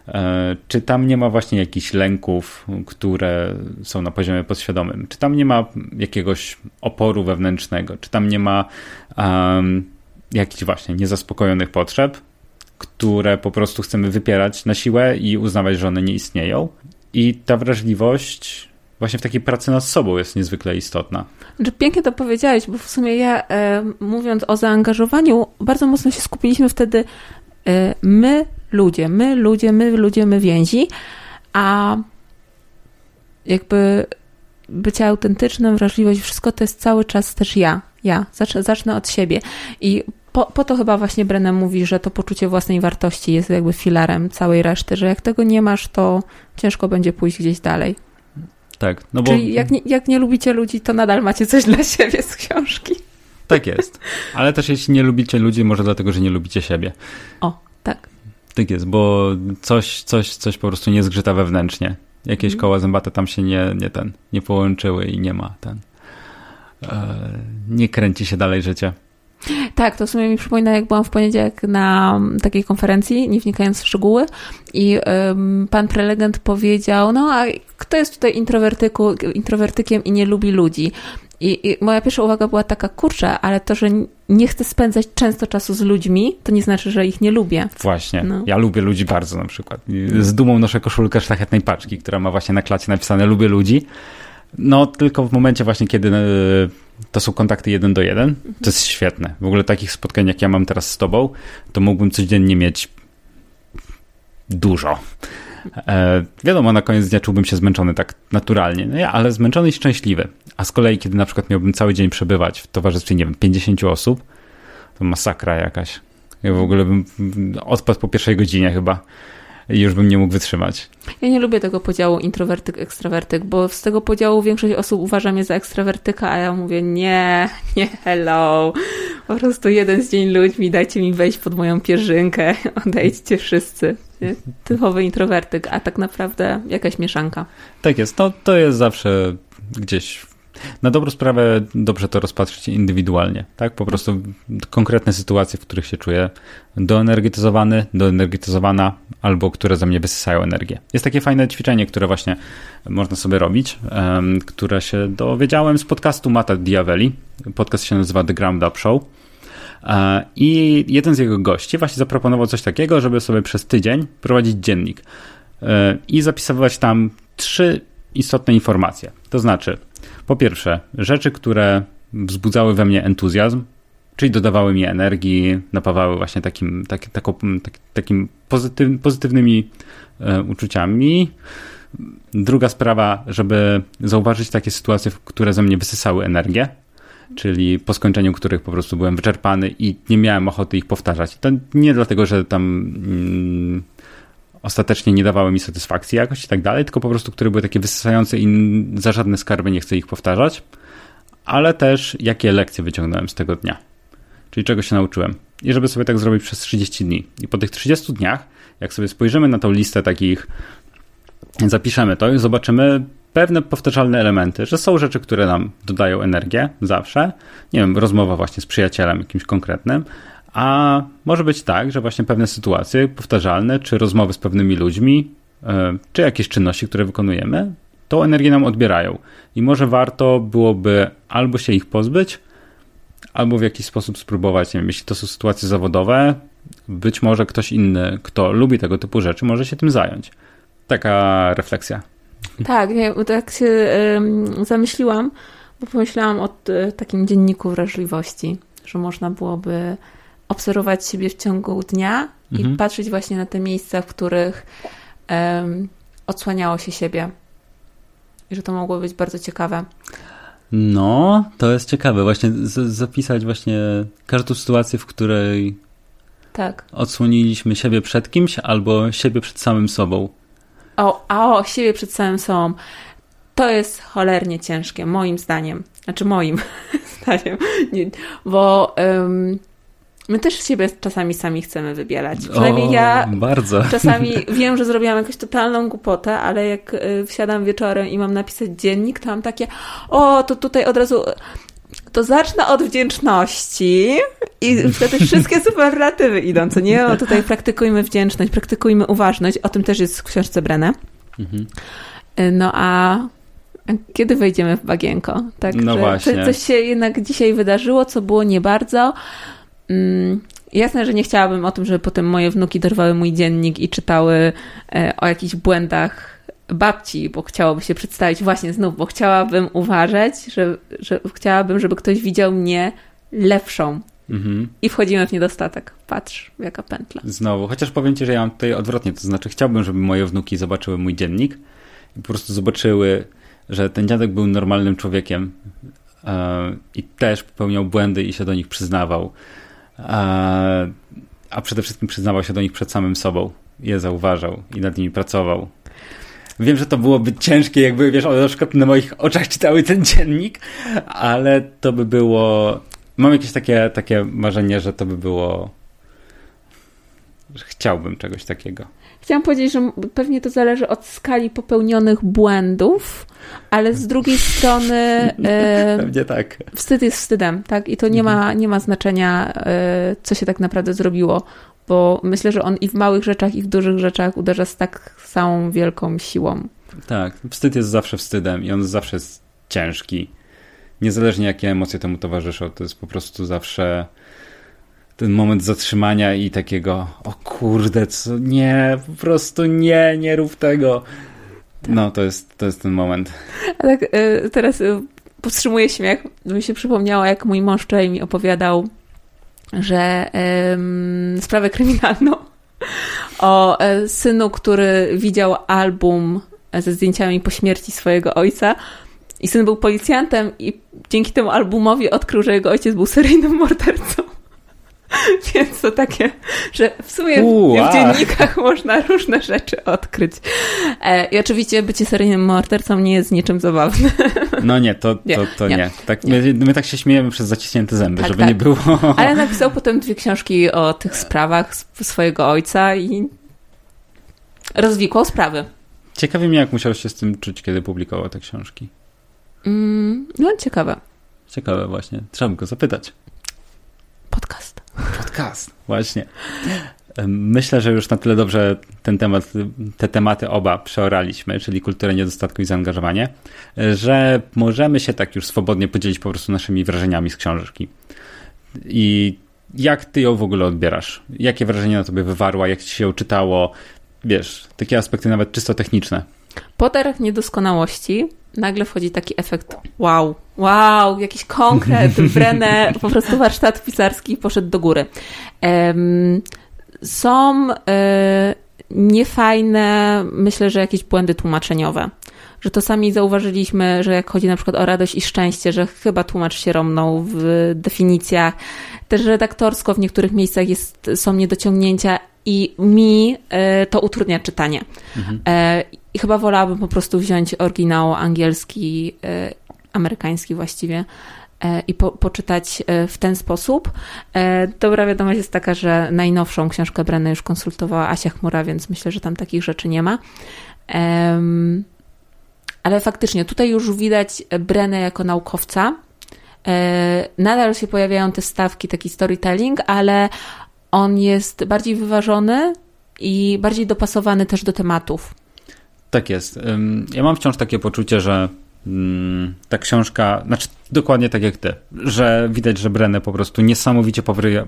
E, czy tam nie ma właśnie jakichś lęków, które są na poziomie podświadomym? Czy tam nie ma jakiegoś oporu wewnętrznego? Czy tam nie ma um, jakichś właśnie niezaspokojonych potrzeb, które po prostu chcemy wypierać na siłę i uznawać, że one nie istnieją? I ta wrażliwość właśnie w takiej pracy nad sobą jest niezwykle istotna. Znaczy, pięknie to powiedziałeś, bo w sumie ja e, mówiąc o zaangażowaniu, bardzo mocno się skupiliśmy wtedy e, my ludzie, my ludzie, my ludzie, my więzi, a jakby bycie autentycznym, wrażliwość, wszystko to jest cały czas też ja. Ja. Zacznę, zacznę od siebie. I po, po to chyba właśnie Brennan mówi, że to poczucie własnej wartości jest jakby filarem całej reszty, że jak tego nie masz, to ciężko będzie pójść gdzieś dalej. Tak, no bo... Czyli jak nie, jak nie lubicie ludzi, to nadal macie coś dla siebie z książki. Tak jest. Ale też jeśli nie lubicie ludzi, może dlatego, że nie lubicie siebie. O, tak. Tak jest, bo coś, coś, coś po prostu nie zgrzyta wewnętrznie. Jakieś mm. koła zębate tam się nie, nie ten, nie połączyły i nie ma ten. E, nie kręci się dalej życie. Tak, to w sumie mi przypomina, jak byłam w poniedziałek na takiej konferencji, nie wnikając w szczegóły, i um, pan prelegent powiedział: No, a kto jest tutaj introwertyku, introwertykiem i nie lubi ludzi? I, I, moja pierwsza uwaga była taka, kurczę, ale to, że nie chcę spędzać często czasu z ludźmi, to nie znaczy, że ich nie lubię. Właśnie. No. Ja lubię ludzi bardzo na przykład. Z dumą noszę koszulkę szlachetnej paczki, która ma właśnie na klacie napisane lubię ludzi. No, tylko w momencie właśnie, kiedy e, to są kontakty jeden do jeden, to jest świetne. W ogóle takich spotkań, jak ja mam teraz z tobą, to mógłbym codziennie mieć dużo. E, wiadomo, na koniec dnia czułbym się zmęczony tak naturalnie, no ja, ale zmęczony i szczęśliwy. A z kolei, kiedy na przykład miałbym cały dzień przebywać w towarzystwie, nie wiem, 50 osób, to masakra jakaś. Ja w ogóle bym odpadł po pierwszej godzinie chyba już bym nie mógł wytrzymać. Ja nie lubię tego podziału introwertyk, ekstrawertyk, bo z tego podziału większość osób uważa mnie za ekstrawertyka, a ja mówię nie, nie hello. Po prostu jeden z dzień ludźmi, dajcie mi wejść pod moją pierzynkę, odejdźcie wszyscy. Typowy introwertyk, a tak naprawdę jakaś mieszanka. Tak jest, no to jest zawsze gdzieś na dobrą sprawę dobrze to rozpatrzyć indywidualnie, tak? Po prostu konkretne sytuacje, w których się czuję doenergetyzowany, doenergetyzowana, albo które ze mnie wysysają energię. Jest takie fajne ćwiczenie, które właśnie można sobie robić, um, które się dowiedziałem z podcastu Mata Diavelli. Podcast się nazywa The Ground Up Show. E, I jeden z jego gości właśnie zaproponował coś takiego, żeby sobie przez tydzień prowadzić dziennik e, i zapisywać tam trzy istotne informacje. To znaczy, po pierwsze, rzeczy, które wzbudzały we mnie entuzjazm, czyli dodawały mi energii, napawały właśnie takim, tak, tak, takim pozytyw, pozytywnymi e, uczuciami. Druga sprawa, żeby zauważyć takie sytuacje, które ze mnie wysysały energię, czyli po skończeniu których po prostu byłem wyczerpany i nie miałem ochoty ich powtarzać. To nie dlatego, że tam mm, ostatecznie nie dawały mi satysfakcji jakoś i tak dalej, tylko po prostu, które były takie wysysające i za żadne skarby nie chcę ich powtarzać, ale też jakie lekcje wyciągnąłem z tego dnia, czyli czego się nauczyłem. I żeby sobie tak zrobić przez 30 dni. I po tych 30 dniach, jak sobie spojrzymy na tą listę takich, zapiszemy to i zobaczymy pewne powtarzalne elementy, że są rzeczy, które nam dodają energię zawsze. Nie wiem, rozmowa właśnie z przyjacielem jakimś konkretnym, A może być tak, że właśnie pewne sytuacje powtarzalne, czy rozmowy z pewnymi ludźmi, e, czy jakieś czynności, które wykonujemy, tą energię nam odbierają. I może warto byłoby albo się ich pozbyć, albo w jakiś sposób spróbować, nie wiem, jeśli to są sytuacje zawodowe, być może ktoś inny, kto lubi tego typu rzeczy, może się tym zająć. Taka refleksja. Tak, nie, tak się y, zamyśliłam, bo pomyślałam o y, takim dzienniku wrażliwości, że można byłoby obserwować siebie w ciągu dnia mhm. i patrzeć właśnie na te miejsca, w których y, odsłaniało się siebie. I że to mogło być bardzo ciekawe. No, to jest ciekawe. Właśnie zapisać właśnie każdą sytuację, w której tak. odsłoniliśmy siebie przed kimś albo siebie przed samym sobą. O, a o, siebie przed samym sobą. To jest cholernie ciężkie, moim zdaniem. Znaczy moim zdaniem. Nie, bo um, my też siebie czasami sami chcemy wybierać. Przynajmniej o, ja bardzo. czasami wiem, że zrobiłam jakąś totalną głupotę, ale jak y, wsiadam wieczorem i mam napisać dziennik, to mam takie, o, to tutaj od razu to zacznę od wdzięczności i wtedy wszystkie superlatywy idą, co nie? O, tutaj praktykujmy wdzięczność, praktykujmy uważność, o tym też jest w książce Brenę. Mhm. No a kiedy wejdziemy w bagienko? Tak, no właśnie. Coś się jednak dzisiaj wydarzyło, co było nie bardzo. Mm, jasne, że nie chciałabym o tym, żeby potem moje wnuki dorwały mój dziennik i czytały e, o jakichś błędach babci, bo chciałoby się przedstawić właśnie znów, bo chciałabym uważać, że, że chciałabym, żeby ktoś widział mnie lepszą. Mhm. I wchodzimy w niedostatek. Patrz, jaka pętla. Znowu, chociaż powiem ci, że ja mam tutaj odwrotnie, to znaczy chciałbym, żeby moje wnuki zobaczyły mój dziennik i po prostu zobaczyły, że ten dziadek był normalnym człowiekiem yy, i też popełniał błędy i się do nich przyznawał. A przede wszystkim przyznawał się do nich przed samym sobą. Je zauważał i nad nimi pracował. Wiem, że to byłoby ciężkie, jakby, wiesz, one na przykład na moich oczach czytały ten dziennik, ale to by było... Mam jakieś takie, takie marzenie, że to by było... Że chciałbym czegoś takiego. Chciałam powiedzieć, że pewnie to zależy od skali popełnionych błędów, ale z drugiej strony. Pewnie tak. Wstyd jest wstydem, tak? I to nie ma, nie ma znaczenia, e, co się tak naprawdę zrobiło bo myślę, że on i w małych rzeczach, i w dużych rzeczach uderza z tak samą wielką siłą. Tak, wstyd jest zawsze wstydem i on zawsze jest ciężki. Niezależnie jakie emocje temu towarzyszą, to jest po prostu zawsze ten moment zatrzymania i takiego o kurde, co nie, po prostu nie, nie rób tego. No, to jest, to jest ten moment. A tak y, teraz y, powstrzymuję śmiech, mi się przypomniało, jak mój mąż wczoraj mi opowiadał że um, sprawę kryminalną o e, synu, który widział album ze zdjęciami po śmierci swojego ojca. I syn był policjantem, i dzięki temu albumowi odkrył, że jego ojciec był seryjnym mordercą. Więc to takie, że w sumie w, w dziennikach można różne rzeczy odkryć. E, I oczywiście bycie seryjnym mordercą nie jest niczym zabawnym. No nie, to, nie, to, to nie. nie. Tak, nie. My, my, tak się śmiejemy przez zaciśnięte zęby, tak, żeby tak. nie było. Ale napisał potem dwie książki o tych sprawach swojego ojca i rozwikłał sprawy. Ciekawi mnie, jak musiał się z tym czuć, kiedy publikował te książki. Mm, no, ciekawe. Ciekawe właśnie. Trzeba by go zapytać. Podcast. Podcast, właśnie. Myślę, że już na tyle dobrze ten temat, te tematy oba przeoraliśmy, czyli kulturę niedostatku i zaangażowanie, że możemy się tak już swobodnie podzielić po prostu naszymi wrażeniami z książki. I jak ty ją w ogóle odbierasz? Jakie wrażenie na tobie wywarła? Jak ci się ją czytało? Wiesz, takie aspekty nawet czysto techniczne. Po terach niedoskonałości nagle wchodzi taki efekt wow, wow, jakiś konkret, wrenę, po prostu warsztat pisarski poszedł do góry. Są y, niefajne, myślę, że jakieś błędy tłumaczeniowe. Że to sami zauważyliśmy, że jak chodzi na przykład o radość i szczęście, że chyba tłumacz się romnął w definicjach. Też redaktorsko w niektórych miejscach jest, są niedociągnięcia i mi y, to utrudnia czytanie. Mhm. Y, I chyba wolałabym po prostu wziąć oryginał angielski, amerykański właściwie, E, i po, poczytać e, w ten sposób. E, dobra wiadomość jest taka, że najnowszą książkę Brenę już konsultowała Asia Chmura, więc myślę, że tam takich rzeczy nie ma. Ale faktycznie tutaj już widać Brenę jako naukowca, e, nadal się pojawiają te stawki, taki storytelling, ale on jest bardziej wyważony i bardziej dopasowany też do tematów. Tak jest. Ja mam wciąż takie poczucie, że mm, ta książka, znaczy dokładnie tak jak ty, że widać, że Brenne po prostu niesamowicie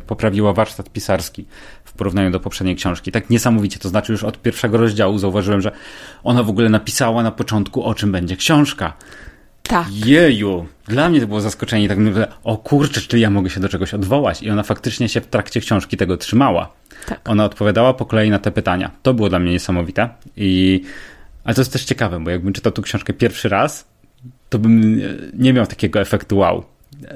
poprawiła warsztat pisarski w porównaniu do poprzedniej książki. Tak niesamowicie, to znaczy już od pierwszego rozdziału zauważyłem, że ona w ogóle napisała na początku, o czym będzie książka. Tak. Jeju, dla mnie to było zaskoczenie. Tak mówię, o kurczę, czy ja mogę się do czegoś odwołać? I ona faktycznie się w trakcie książki tego trzymała. Tak. Ona odpowiadała po kolei na te pytania. To było dla mnie niesamowite. I... Ale to jest też ciekawe, bo jakbym czytał tu książkę pierwszy raz, to bym nie miał takiego efektu wow.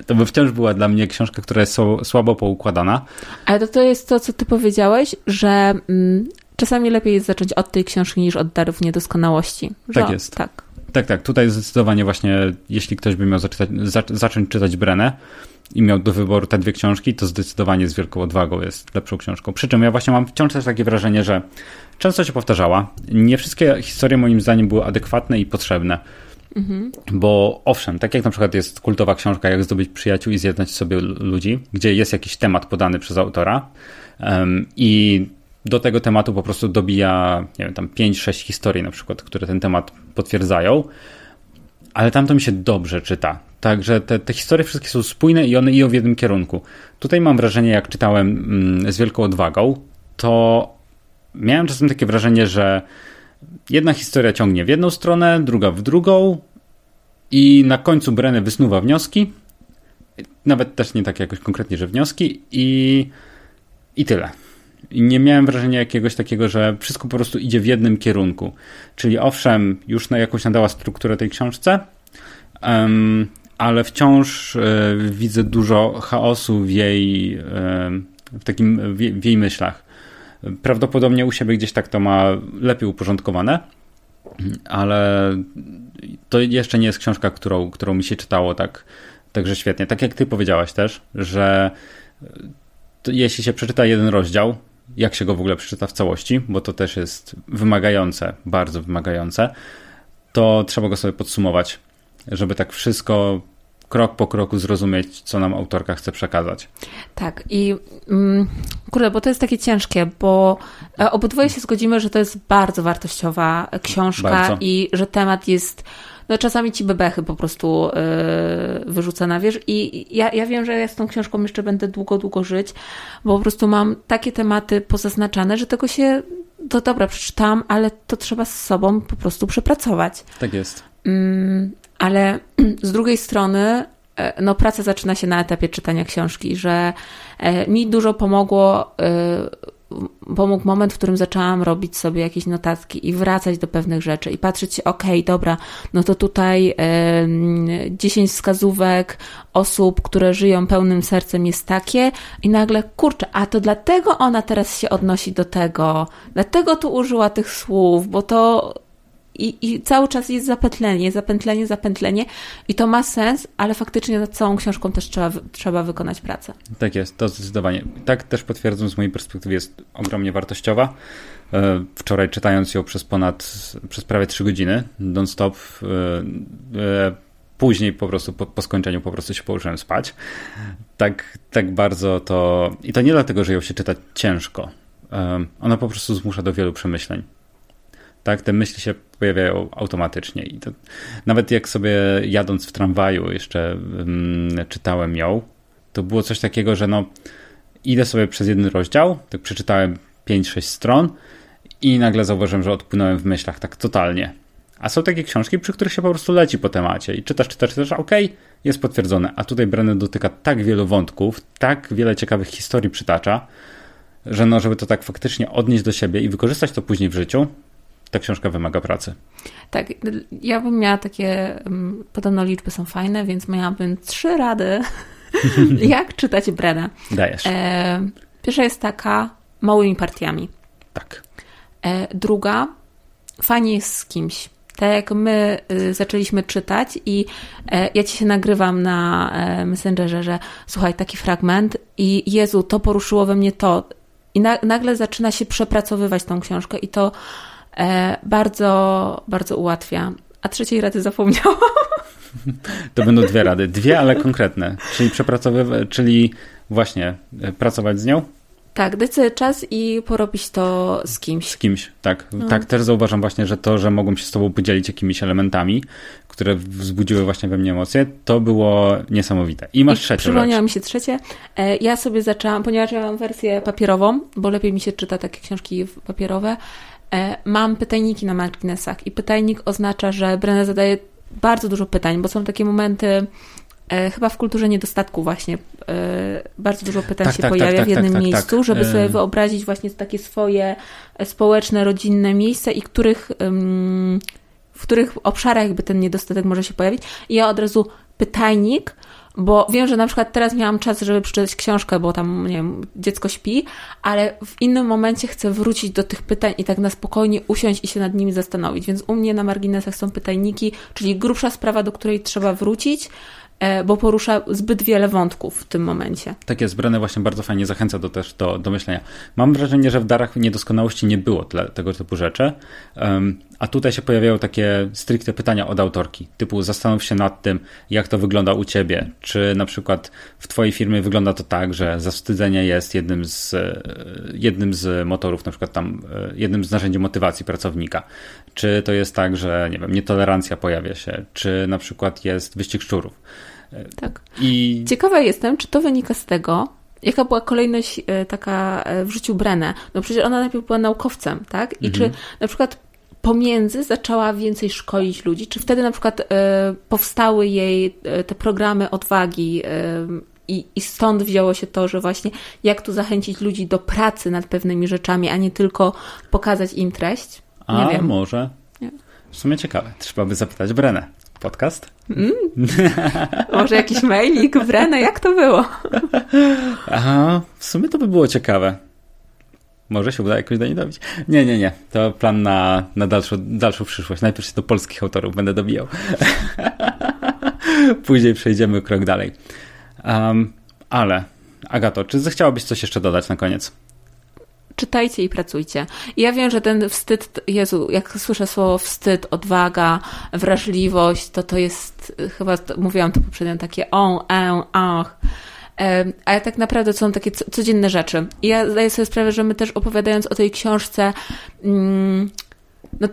To by wciąż była dla mnie książka, która jest słabo poukładana. Ale to, to jest to, co ty powiedziałeś, że mm, czasami lepiej jest zacząć od tej książki niż od darów niedoskonałości. Że, tak jest. Tak. Tak, tak. Tutaj zdecydowanie właśnie, jeśli ktoś by miał zaczytać, zacząć czytać Brenę i miał do wyboru te dwie książki, to zdecydowanie z wielką odwagą jest lepszą książką. Przy czym ja właśnie mam wciąż też takie wrażenie, że często się powtarzała. Nie wszystkie historie moim zdaniem były adekwatne i potrzebne. Mhm. Bo owszem, tak jak na przykład jest kultowa książka Jak zdobyć przyjaciół i zjednać sobie ludzi, gdzie jest jakiś temat podany przez autora um, i do tego tematu po prostu dobija, nie wiem, tam 5-6 historii na przykład, które ten temat potwierdzają, ale tam to mi się dobrze czyta. Także te, te historie wszystkie są spójne i one idą w jednym kierunku. Tutaj mam wrażenie, jak czytałem mm, z wielką odwagą, to miałem czasem takie wrażenie, że jedna historia ciągnie w jedną stronę, druga w drugą i na końcu Breny wysnuwa wnioski, nawet też nie tak jakoś konkretnie, że wnioski i, i tyle. I nie miałem wrażenia jakiegoś takiego, że wszystko po prostu idzie w jednym kierunku. Czyli owszem, już na jakąś nadała strukturę tej książce, um, ale wciąż y, widzę dużo chaosu w jej, y, w takim, w, w jej myślach. Prawdopodobnie u siebie gdzieś tak to ma lepiej uporządkowane, ale to jeszcze nie jest książka, którą, którą mi się czytało tak, także świetnie. Tak jak ty powiedziałaś też, że jeśli się przeczyta jeden rozdział, jak się go w ogóle przeczyta w całości, bo to też jest wymagające, bardzo wymagające, to trzeba go sobie podsumować, żeby tak wszystko krok po kroku zrozumieć, co nam autorka chce przekazać. Tak, i mm, kurde, bo to jest takie ciężkie, bo e, obydwoje się zgodzimy, że to jest bardzo wartościowa książka bardzo. i że temat jest no czasami ci bebechy po prostu yy, wyrzuca na wierzch i ja, ja wiem, że ja z tą książką jeszcze będę długo, długo żyć, bo po prostu mam takie tematy pozaznaczane, że tego się, to dobra, przeczytam, ale to trzeba z sobą po prostu przepracować. Tak jest. Yy, ale z drugiej strony e, no, praca zaczyna się na etapie czytania książki, że e, mi dużo pomogło e, pomógł moment, w którym zaczęłam robić sobie jakieś notatki i wracać do pewnych rzeczy i patrzeć się, okej, okay, dobra, no to tutaj y, 10 wskazówek osób, które żyją pełnym sercem jest takie i nagle, kurczę, a to dlatego ona teraz się odnosi do tego, dlatego tu użyła tych słów, bo to i, I cały czas jest zapętlenie, zapętlenie, zapętlenie i to ma sens, ale faktycznie nad całą książką też trzeba, trzeba wykonać pracę. Tak jest, to zdecydowanie. Tak też potwierdzam z mojej perspektywy jest ogromnie wartościowa. E, wczoraj czytając ją przez ponad, przez prawie 3 godziny non-stop, e, e, później po prostu po, po, skończeniu po prostu się położyłem spać. Tak, tak bardzo to... I to nie dlatego, że ją się czyta ciężko. Ona po prostu zmusza do wielu przemyśleń tak, te myśli się pojawiają automatycznie i to, nawet jak sobie jadąc w tramwaju jeszcze um, czytałem ją, to było coś takiego, że no idę sobie przez jeden rozdział, tak przeczytałem 5-6 stron i nagle zauważyłem, że odpłynąłem w myślach tak totalnie. A są takie książki, przy których się po prostu leci po temacie i czytasz, czytasz, czytasz, okej, okay, jest potwierdzone. A tutaj Brennan dotyka tak wielu wątków, tak wiele ciekawych historii przytacza, że no, żeby to tak faktycznie odnieść do siebie i wykorzystać to później w życiu, ta książka wymaga pracy. Tak, ja bym miała takie, podobno liczby są fajne, więc miałabym trzy rady, jak czytać Brena. Dajesz. E, pierwsza jest taka, małymi partiami. Tak. E, druga, fajnie jest z kimś. Tak jak my y, zaczęliśmy czytać i e, ja ci się nagrywam na e, Messengerze, że słuchaj, taki fragment i Jezu, to poruszyło we mnie to. I na, nagle zaczyna się przepracowywać tą książkę i to bardzo, bardzo ułatwia. A trzeciej rady zapomniałam. To będą dwie rady. Dwie, ale konkretne. Czyli przepracowywać, czyli właśnie e, pracować z nią, Tak, dać sobie czas i porobić to z kimś. z kimś. Tak, No. tak też zauważam właśnie, że to, że mogłem się z tobą podzielić jakimiś elementami, które wzbudziły właśnie we mnie emocje, to było niesamowite. I masz I trzecią Przypomniało rzecz. mi się trzecie. E, Ja sobie zaczęłam, ponieważ ja mam wersję papierową, bo lepiej mi się czyta takie książki papierowe, e, mam pytajniki na marginesach i pytajnik oznacza, że Brenna zadaje bardzo dużo pytań, bo są takie momenty, e, chyba w kulturze niedostatku właśnie, e, bardzo dużo pytań Tak, się tak, pojawia tak, w jednym tak, tak, miejscu, tak. żeby E. sobie wyobrazić właśnie takie swoje e, społeczne, rodzinne miejsca i których... w których obszarach jakby ten niedostatek może się pojawić. I ja od razu pytajnik, bo wiem, że na przykład teraz miałam czas, żeby przeczytać książkę, bo tam, nie wiem, dziecko śpi, ale w innym momencie chcę wrócić do tych pytań i tak na spokojnie usiąść i się nad nimi zastanowić. Więc u mnie na marginesach są pytajniki, czyli grubsza sprawa, do której trzeba wrócić, e, bo porusza zbyt wiele wątków w tym momencie. Tak jest, Brenę właśnie bardzo fajnie zachęca do, też do, do myślenia. Mam wrażenie, że w darach niedoskonałości nie było tego typu rzeczy, um, a tutaj się pojawiają takie stricte pytania od autorki, typu zastanów się nad tym, jak to wygląda u ciebie, czy na przykład w twojej firmie wygląda to tak, że zawstydzenie jest jednym z, e, jednym z motorów, na przykład tam e, jednym z narzędzi motywacji pracownika, czy to jest tak, że nie wiem, nietolerancja pojawia się, czy na przykład jest wyścig szczurów. Tak. I Ciekawa jestem, czy to wynika z tego, jaka była kolejność e, taka e, w życiu Brenę. No przecież ona najpierw była naukowcem, tak? I czy na przykład pomiędzy zaczęła więcej szkolić ludzi? Czy wtedy na przykład e, powstały jej e, te programy odwagi e, i, i stąd wzięło się to, że właśnie jak tu zachęcić ludzi do pracy nad pewnymi rzeczami, a nie tylko pokazać im treść? Nie A wiem. może. Nie. W sumie ciekawe. Trzeba by zapytać Brenę. Podcast? Może jakiś mailik, Brenę, jak to było? Aha, w sumie to by było ciekawe. Może się uda jakoś do niej dobić. Nie, nie, nie. To plan na, na dalszą, dalszą przyszłość. Najpierw się do polskich autorów będę dobijał. Później przejdziemy krok dalej. Um, ale, Agato, czy zechciałabyś coś jeszcze dodać na koniec? czytajcie i pracujcie. Ja wiem, że ten wstyd, Jezu, jak słyszę słowo wstyd, odwaga, wrażliwość, to to jest, y, chyba mówiłam to poprzednio, takie on, en, ach. Ale tak naprawdę to są takie co- codzienne rzeczy. I ja zdaję sobie sprawę, że my też opowiadając o tej książce, mm, no,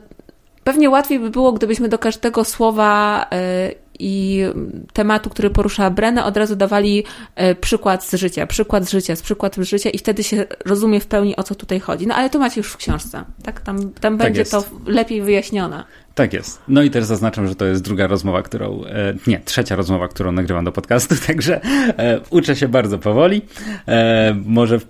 pewnie łatwiej by było, gdybyśmy do każdego słowa y, i tematu, który porusza Brenę, od razu dawali y, przykład z życia, przykład z życia, z przykład z życia i wtedy się rozumie w pełni, o co tutaj chodzi. No ale to macie już w książce, tak? Tam, tam będzie jest. to lepiej wyjaśnione. Tak jest. No i też zaznaczam, że to jest druga rozmowa, którą, e, nie, trzecia rozmowa, którą nagrywam do podcastu, także e, uczę się bardzo powoli. E, może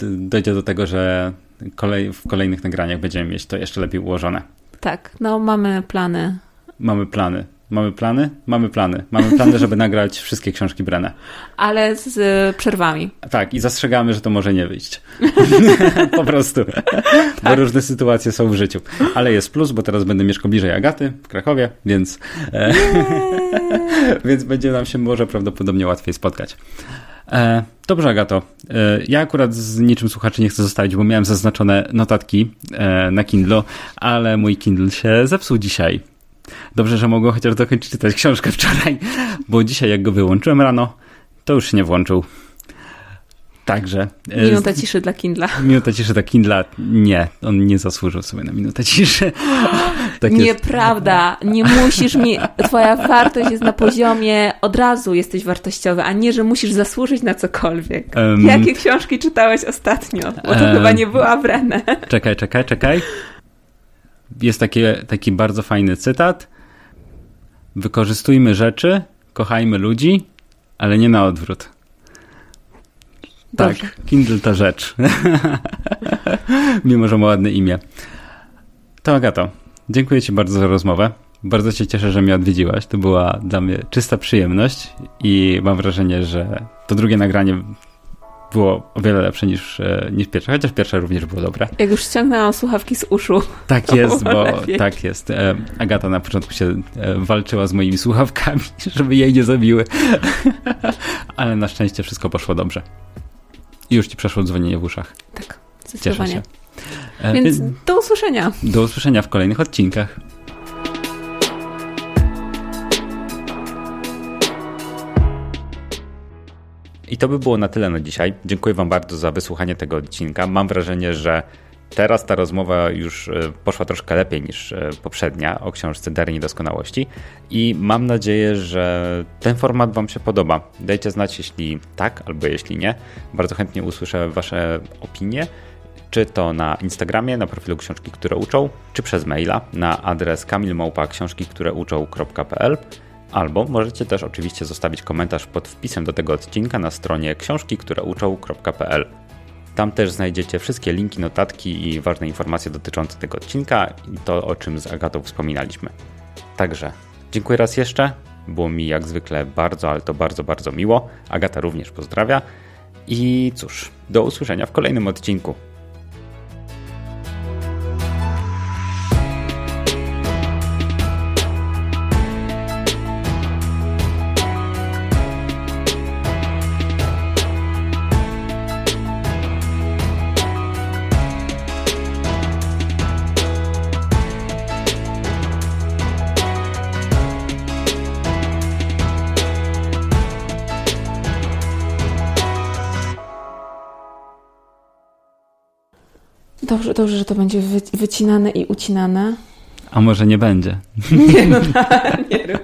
dojdzie do tego, że kolej, w kolejnych nagraniach będziemy mieć to jeszcze lepiej ułożone. Tak, no mamy plany. Mamy plany. Mamy plany? Mamy plany. Mamy plany, żeby nagrać wszystkie książki Brenę. Ale z y, przerwami. Tak, i zastrzegamy, że to może nie wyjść. po prostu. Bo różne sytuacje są w życiu. Ale jest plus, bo teraz będę mieszkał bliżej Agaty w Krakowie, więc, e, więc będzie nam się może prawdopodobnie łatwiej spotkać. E, dobrze, Agato. E, ja akurat z niczym słuchaczy nie chcę zostawić, bo miałem zaznaczone notatki e, na Kindle, ale mój Kindle się zepsuł dzisiaj. Dobrze, że mogłem chociaż dokończyć czytać książkę wczoraj, bo dzisiaj jak go wyłączyłem rano, to już się nie włączył. Także. e, Minuta ciszy dla Kindla. Minuta ciszy dla Kindla. Nie, on nie zasłużył sobie na minutę ciszy. Tak jest. Nieprawda. Nie musisz mi. Twoja wartość jest na poziomie od razu jesteś wartościowy, a nie, że musisz zasłużyć na cokolwiek. Em. Jakie książki czytałeś ostatnio? Bo to Em. chyba nie była Brenę. Czekaj, czekaj, czekaj. Jest taki, taki bardzo fajny cytat. Wykorzystujmy rzeczy, kochajmy ludzi, ale nie na odwrót. Dobrze. Tak, Kindle to rzecz. Mimo, że ma ładne imię. To Agato, dziękuję Ci bardzo za rozmowę. Bardzo się cieszę, że mnie odwiedziłaś. To była dla mnie czysta przyjemność i mam wrażenie, że to drugie nagranie było o wiele lepsze niż, e, niż pierwsze, chociaż pierwsze również było dobre. Jak już ściągnęłam słuchawki z uszu. Tak jest, bo lepiej. tak jest. E, Agata na początku się e, walczyła z moimi słuchawkami, żeby jej nie zabiły. Ale na szczęście wszystko poszło dobrze. I już ci przeszło dzwonienie w uszach. Tak, Cieszę zdecydowanie. się. E, Więc więc do usłyszenia. do usłyszenia w kolejnych odcinkach. I to by było na tyle na dzisiaj. Dziękuję Wam bardzo za wysłuchanie tego odcinka. Mam wrażenie, że teraz ta rozmowa już e, poszła troszkę lepiej niż e, poprzednia o książce Dary Niedoskonałości i mam nadzieję, że ten format Wam się podoba. Dajcie znać, jeśli tak albo jeśli nie. Bardzo chętnie usłyszę Wasze opinie czy to na Instagramie, na profilu Książki, które uczą, czy przez maila na adres kamilmałpa książki, które uczą.pl albo możecie też oczywiście zostawić komentarz pod wpisem do tego odcinka na stronie książki, które uczą.pl. Tam też znajdziecie wszystkie linki, notatki i ważne informacje dotyczące tego odcinka i to, o czym z Agatą wspominaliśmy. Także dziękuję raz jeszcze. Było mi jak zwykle bardzo, ale to bardzo, bardzo miło. Agata również pozdrawia. I cóż, do usłyszenia w kolejnym odcinku. Dobrze, dobrze, że to będzie wycinane i ucinane. A może nie będzie? Nie, no tak, nie.